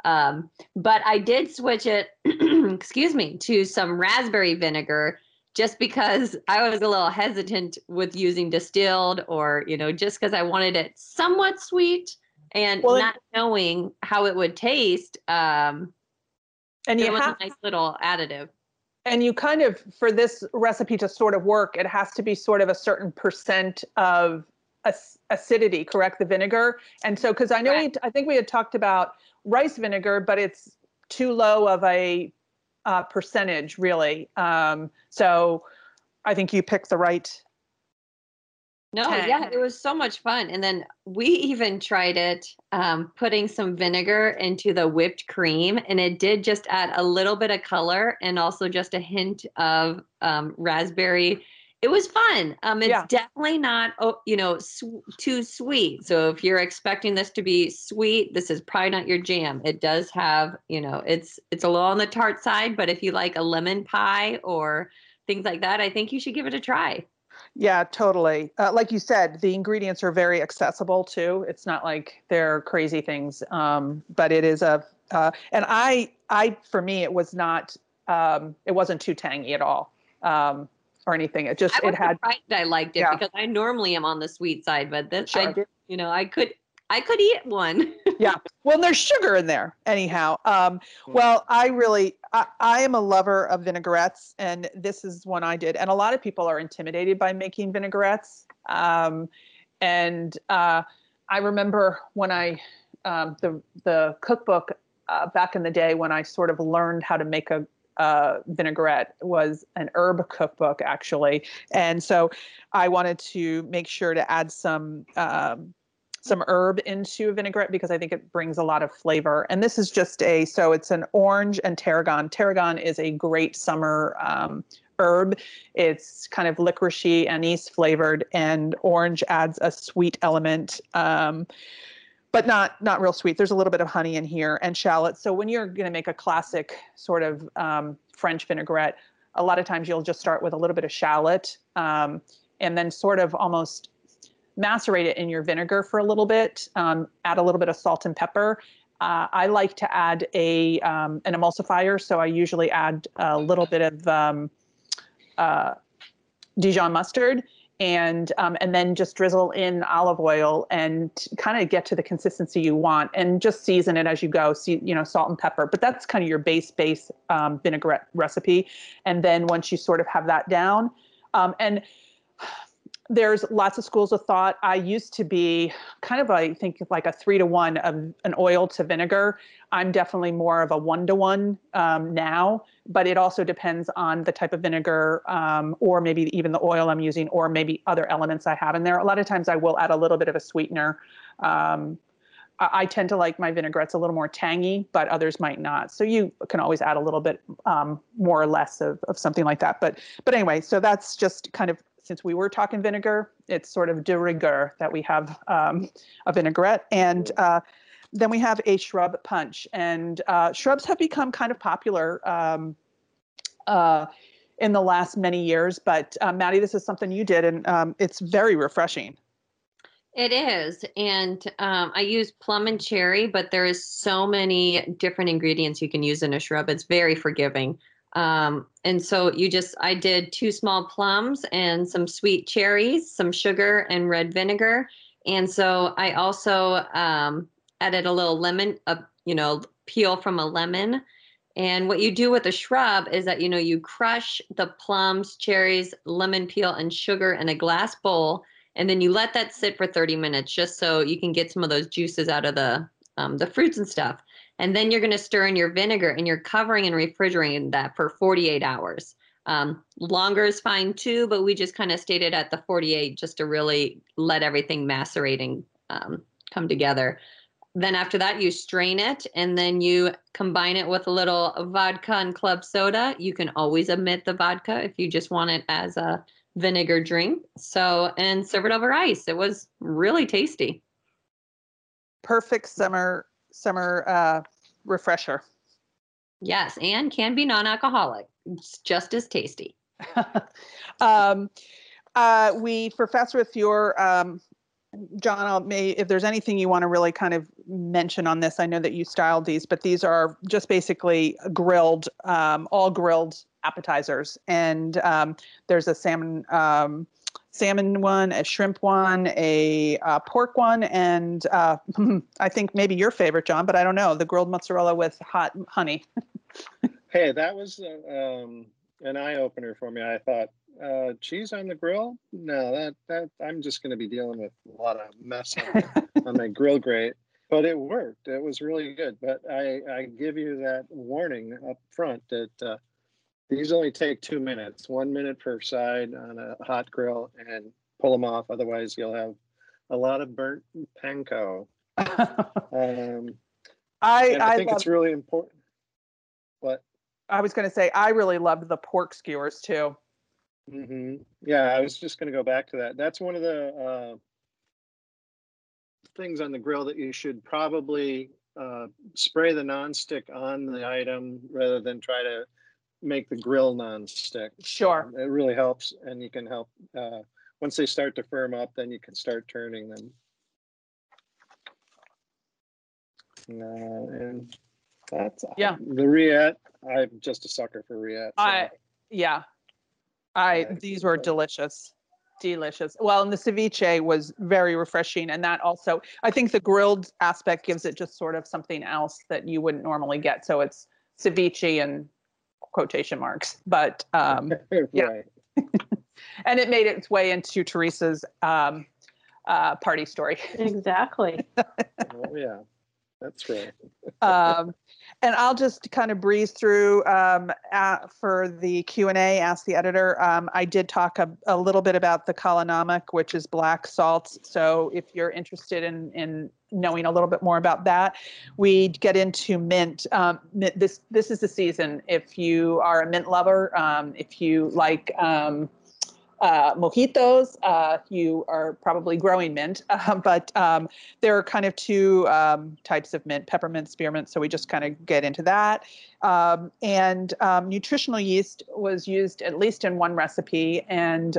Um, but I did switch it, excuse me, to some raspberry vinegar just because I was a little hesitant with using distilled or, you know, just because I wanted it somewhat sweet and well, not knowing how it would taste. Um, and you it was have, a nice little additive.
And you kind of, for this recipe to sort of work, it has to be sort of a certain percent of acidity, correct? The vinegar. And so, because I know right. we, I think we had talked about rice vinegar, but it's too low of a uh, percentage, really. Um, so I think you picked the right.
No, 10. yeah, it was so much fun. And then we even tried it um, putting some vinegar into the whipped cream, and it did just add a little bit of color and also just a hint of um, raspberry it was fun. Um, it's yeah. definitely not, oh, you know, su- too sweet. So if you're expecting this to be sweet, this is probably not your jam. It does have, you know, it's it's a little on the tart side, but if you like a lemon pie or things like that, I think you should give it a try.
Yeah, totally. Uh, like you said, the ingredients are very accessible too. It's not like they're crazy things, um, but it is a. Uh, and I, I for me, it was not. Um, it wasn't too tangy at all. Um, or anything. It just
I
it had.
I liked it yeah. because I normally am on the sweet side, but this sure. I, you know, I could I could eat one.
yeah. Well, there's sugar in there anyhow. Um, well, I really, I, I, am a lover of vinaigrettes, and this is one I did. And a lot of people are intimidated by making vinaigrettes. Um, and uh, I remember when I, um, the the cookbook uh, back in the day when I sort of learned how to make a vinaigrette was an herb cookbook actually, and so I wanted to make sure to add some um, some herb into a vinaigrette because I think it brings a lot of flavor. And this is just a so it's an orange and tarragon. Tarragon is a great summer um, herb. It's kind of licoricey anise flavored, and orange adds a sweet element. Um, but not not real sweet. There's a little bit of honey in here and shallots. So when you're going to make a classic sort of um, French vinaigrette, a lot of times you'll just start with a little bit of shallot um, and then sort of almost macerate it in your vinegar for a little bit. Um, add a little bit of salt and pepper. Uh, I like to add a um, an emulsifier, so I usually add a little bit of um, uh, Dijon mustard and um, and then just drizzle in olive oil and kind of get to the consistency you want and just season it as you go see you know salt and pepper but that's kind of your base base um, vinaigrette recipe and then once you sort of have that down um, and there's lots of schools of thought. I used to be kind of, I think, like a three to one of an oil to vinegar. I'm definitely more of a one to one now, but it also depends on the type of vinegar um, or maybe even the oil I'm using or maybe other elements I have in there. A lot of times I will add a little bit of a sweetener. Um, I, I tend to like my vinaigrettes a little more tangy, but others might not. So you can always add a little bit um, more or less of, of something like that. But but anyway, so that's just kind of since we were talking vinegar, it's sort of de rigueur that we have um, a vinaigrette. And uh, then we have a shrub punch. And uh, shrubs have become kind of popular um, uh, in the last many years. But uh, Maddie, this is something you did, and um, it's very refreshing.
It is. And um, I use plum and cherry, but there is so many different ingredients you can use in a shrub. It's very forgiving. Um, and so you just, I did two small plums and some sweet cherries, some sugar and red vinegar. And so I also um, added a little lemon, a, you know, peel from a lemon. And what you do with a shrub is that, you know, you crush the plums, cherries, lemon peel, and sugar in a glass bowl. and then you let that sit for 30 minutes just so you can get some of those juices out of the um, the fruits and stuff. And then you're going to stir in your vinegar and you're covering and refrigerating that for 48 hours. Um, longer is fine too, but we just kind of stayed at the 48 just to really let everything macerate and um, come together. Then after that, you strain it and then you combine it with a little vodka and club soda. You can always omit the vodka if you just want it as a vinegar drink. So, and serve it over ice. It was really tasty.
Perfect summer summer uh, refresher.
Yes, and can be non-alcoholic. It's just as tasty.
um, uh, we profess with your um, John. I'll, may if there's anything you want to really kind of mention on this. I know that you styled these, but these are just basically grilled, um, all grilled appetizers, and um, there's a salmon. Salmon one, a shrimp one, a uh, pork one, and uh, I think maybe your favorite, John, but I don't know, the grilled mozzarella with hot honey.
hey, that was uh, um, an eye opener for me. I thought uh, cheese on the grill? No, that that I'm just going to be dealing with a lot of mess on, on my grill grate. But it worked. It was really good. But I I give you that warning up front that uh, these only take two minutes, one minute per side on a hot grill, and pull them off. Otherwise, you'll have a lot of burnt panko. um,
I,
I,
I
think
love,
it's really important. But
I was going to say I really loved the pork skewers too.
hmm yeah, I was just going to go back to that. That's one of the uh, things on the grill that you should probably uh, spray the nonstick on the item rather than try to make the grill nonstick.
Sure.
Um, it really helps, and you can help uh, once they start to firm up. Then you can start turning them. Uh, and that's
Yeah.
the Riette. I'm just a sucker for Riette. so-
I yeah. I these were delicious. Delicious. Well, and the ceviche was very refreshing and that also I think the grilled aspect gives it just sort of something else that you wouldn't normally get. So it's ceviche and quotation marks. But um yeah. and it made its way into Teresa's um uh party story.
Exactly.
Oh, yeah, that's right.
um, and I'll just kind of breeze through um, uh, for the Q and A. Ask the editor. Um, I did talk a, a, little bit about the Kalanamak, which is black salts. So if you're interested in in knowing a little bit more about that, we get into mint. Um, mint this this is the season. If you are a mint lover, um, if you like um, uh, mojitos, uh, you are probably growing mint, uh, but um, there are kind of two um, types of mint, peppermint, spearmint. So we just kind of get into that. Um, and nutritional yeast was used at least in one recipe. And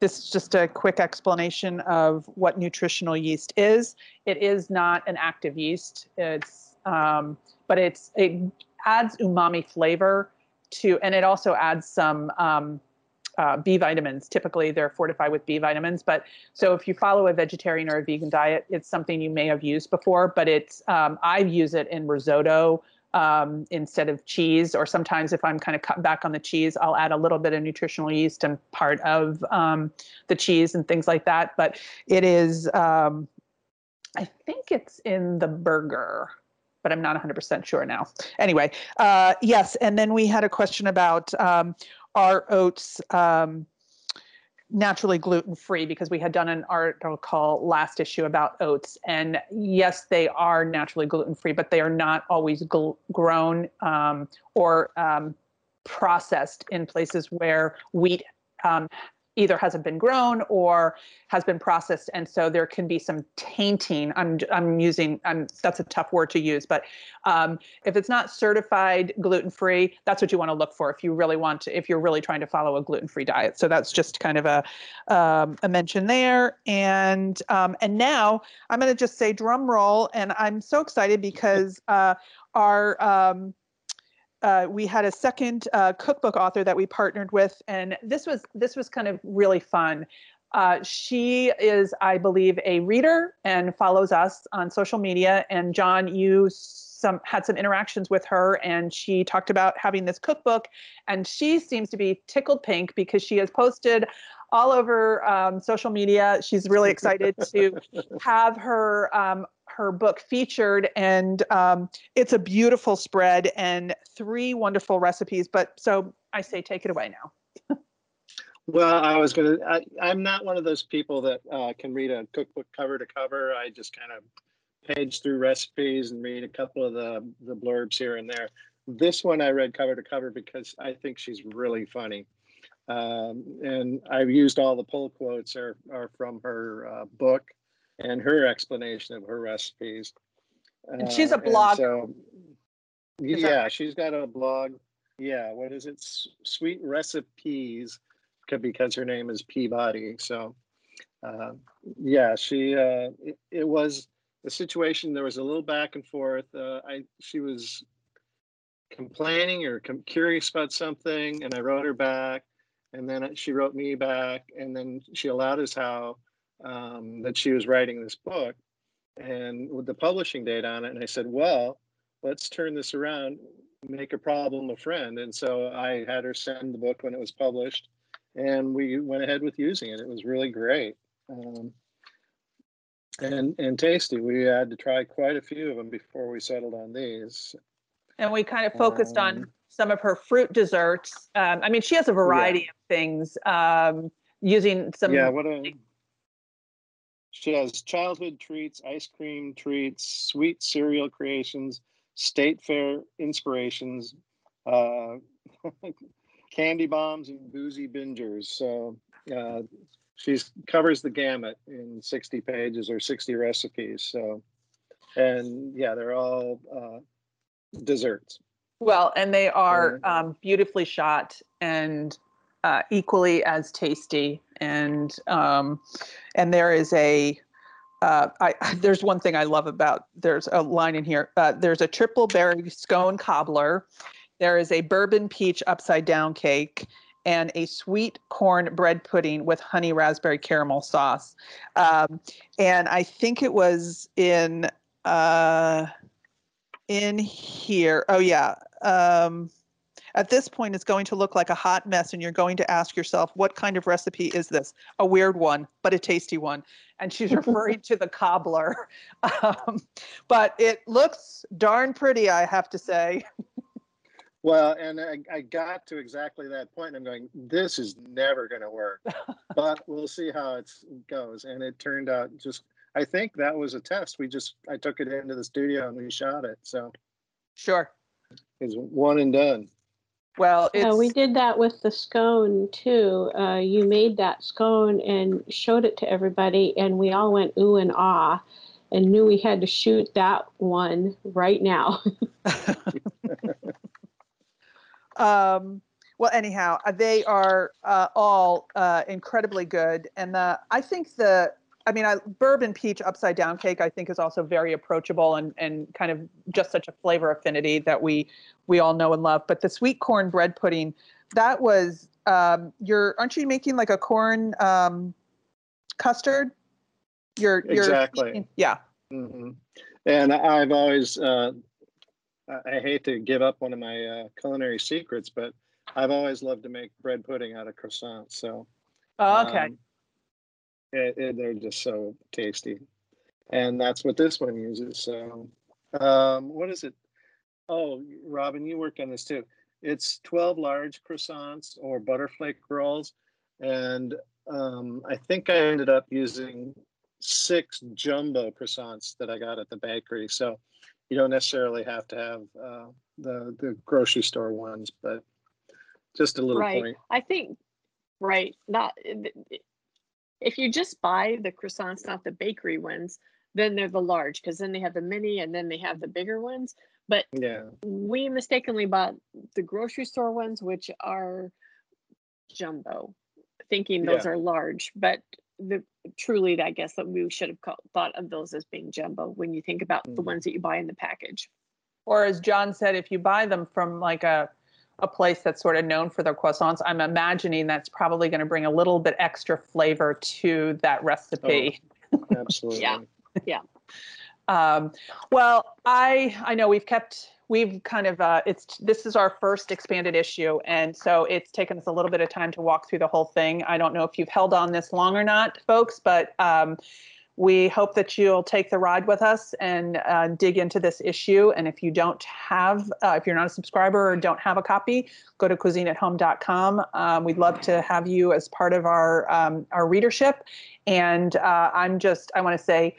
this is just a quick explanation of what nutritional yeast is. It is not an active yeast. It's, um, but it's it adds umami flavor to, and it also adds some uh, B vitamins. Typically, they're fortified with B vitamins. But so if you follow a vegetarian or a vegan diet, it's something you may have used before. But it's um, I use it in risotto um, instead of cheese, or sometimes if I'm kind of cut back on the cheese, I'll add a little bit of nutritional yeast and part of um, the cheese and things like that. But it is, um, I think it's in the burger but I'm not 100% sure now. Anyway, uh, yes, and then we had a question about um, are oats um, naturally gluten free because we had done an article last issue about oats. And yes they are naturally gluten free but they are not always gl- grown um, or um, processed in places where wheat um, either hasn't been grown or has been processed and so there can be some tainting. I'm i'm using i'm that's a tough word to use but um, if it's not certified gluten free that's what you want to look for if you really want to if you're really trying to follow a gluten free diet. So that's just kind of a um, a mention there and um, and now i'm going to just say drum roll and i'm so excited because uh, our um, uh, we had a second uh, cookbook author that we partnered with, and this was this was kind of really fun. Uh, she is, I believe, a reader and follows us on social media. And John, you some had some interactions with her, and she talked about having this cookbook, and she seems to be tickled pink because she has posted all over um, social media. She's really excited to have her um, her book featured, and um, it's a beautiful spread and three wonderful recipes. But so I say, take it away now.
well, I was gonna. I, I'm not one of those people that uh, can read a cookbook cover to cover. I just kind of page through recipes and read a couple of the the blurbs here and there. This one I read cover to cover because I think she's really funny. Um, and I've used all the pull quotes are, are from her uh, book and her explanation of her recipes.
And she's a uh, blogger.
So, yeah, she's got a blog. Yeah, what is it? Sweet Recipes, because her name is Peabody. So, uh, yeah, she. Uh, it, it, was a situation. There was a little back and forth. Uh, I she was complaining or com- curious about something, and I wrote her back, and then she wrote me back, and then she allowed us how um, that she was writing this book and with the publishing date on it. And I said, well, let's turn this around, make a problem a friend. And so I had her send the book when it was published and we went ahead with using it. It was really great. Um, and, and tasty. We had to try quite a few of them before we settled on these.
And we kind of focused um, on some of her fruit desserts. Um, I mean, she has a variety yeah. of things um, using some.
Yeah, what a she has childhood treats, ice cream treats, sweet cereal creations, state fair inspirations, uh, candy bombs, and boozy bingers. So uh, she covers the gamut in 60 pages or 60 recipes. So, and yeah, they're all uh, desserts.
Well, and they are um, beautifully shot and uh, equally as tasty. And um, and there is a uh, I, there's one thing I love about there's a line in here. Uh, there's a triple berry scone cobbler. There is a bourbon peach upside down cake and a sweet corn bread pudding with honey raspberry caramel sauce. Um, and I think it was in uh, in here. Oh yeah. Um, at this point, it's going to look like a hot mess, and you're going to ask yourself, what kind of recipe is this? A weird one, but a tasty one. And she's referring to the cobbler. Um, but it looks darn pretty, I have to say.
Well, and I, I, got to exactly that point. I'm going, this is never going to work, but we'll see how it goes. And it turned out just, I think that was a test. We just, I took it into the studio and we shot it. So,
sure.
It's one and done.
Well,
uh, we did that with the scone too. Uh, you made that scone and showed it to everybody, and we all went ooh and ah, and knew we had to shoot that one right now.
um, well, anyhow, uh, they are uh, all uh, incredibly good, and the I think the I mean, I, bourbon peach upside down cake I think is also very approachable and and kind of just such a flavor affinity that we we all know and love. But the sweet corn bread pudding, that was um, you're aren't you making like a corn um, custard? You're, you're
exactly
yeah.
Mm-hmm. And I've always uh, I hate to give up one of my uh, culinary secrets, but I've always loved to make bread pudding out of croissants. So.
Oh, okay. Um,
it, it, they're just so tasty, and that's what this one uses. So, um, what is it? Oh, Robin, you work on this too. It's 12 large croissants or butterflake rolls. And um, I think I ended up using six jumbo croissants that I got at the bakery. So you don't necessarily have to have uh, the, the grocery store ones, but just a little
right.
point.
I think, right. Not if you just buy the croissants, not the bakery ones, then they're the large because then they have the mini and then they have the bigger ones. But
yeah,
we mistakenly bought the grocery store ones, which are jumbo, thinking those yeah. are large. But the truly, I guess that we should have called, thought of those as being jumbo when you think about mm. the ones that you buy in the package.
Or as John said, if you buy them from like a a place that's sort of known for their croissants, I'm imagining that's probably going to bring a little bit extra flavor to that recipe.
Oh, absolutely.
yeah. Yeah.
Um, well, I I know we've kept we've kind of uh, it's this is our first expanded issue, and so it's taken us a little bit of time to walk through the whole thing. I don't know if you've held on this long or not, folks, but um, we hope that you'll take the ride with us and uh, dig into this issue. And if you don't have, uh, if you're not a subscriber or don't have a copy, go to cuisineathome.com. Um, we'd love to have you as part of our um, our readership. And uh, I'm just, I want to say,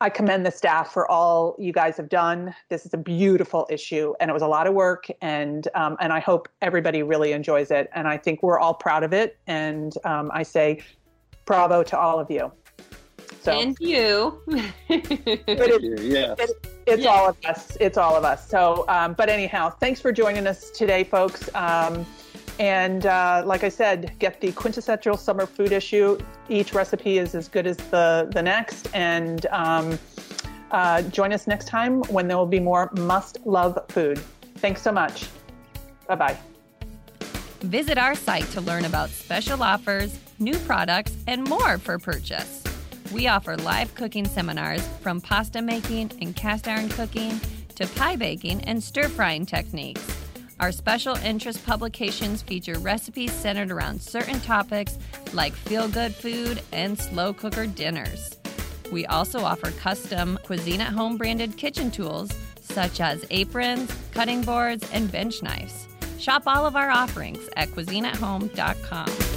I commend the staff for all you guys have done. This is a beautiful issue, and it was a lot of work, and um, and I hope everybody really enjoys it. And I think we're all proud of it. And um, I say, bravo to all of you.
So, and you.
it is, yeah.
It, it's yeah. all of us. It's all of us. So, um, but anyhow, thanks for joining us today, folks. Um, and uh, like I said, get the quintessential summer food issue. Each recipe is as good as the, the next. And um, uh, join us next time when there will be more must love food. Thanks so much. Bye bye.
Visit our site to learn about special offers, new products, and more for purchase. We offer live cooking seminars from pasta making and cast iron cooking to pie baking and stir frying techniques. Our special interest publications feature recipes centered around certain topics like feel good food and slow cooker dinners. We also offer custom Cuisine at Home branded kitchen tools such as aprons, cutting boards, and bench knives. Shop all of our offerings at cuisineathome.com.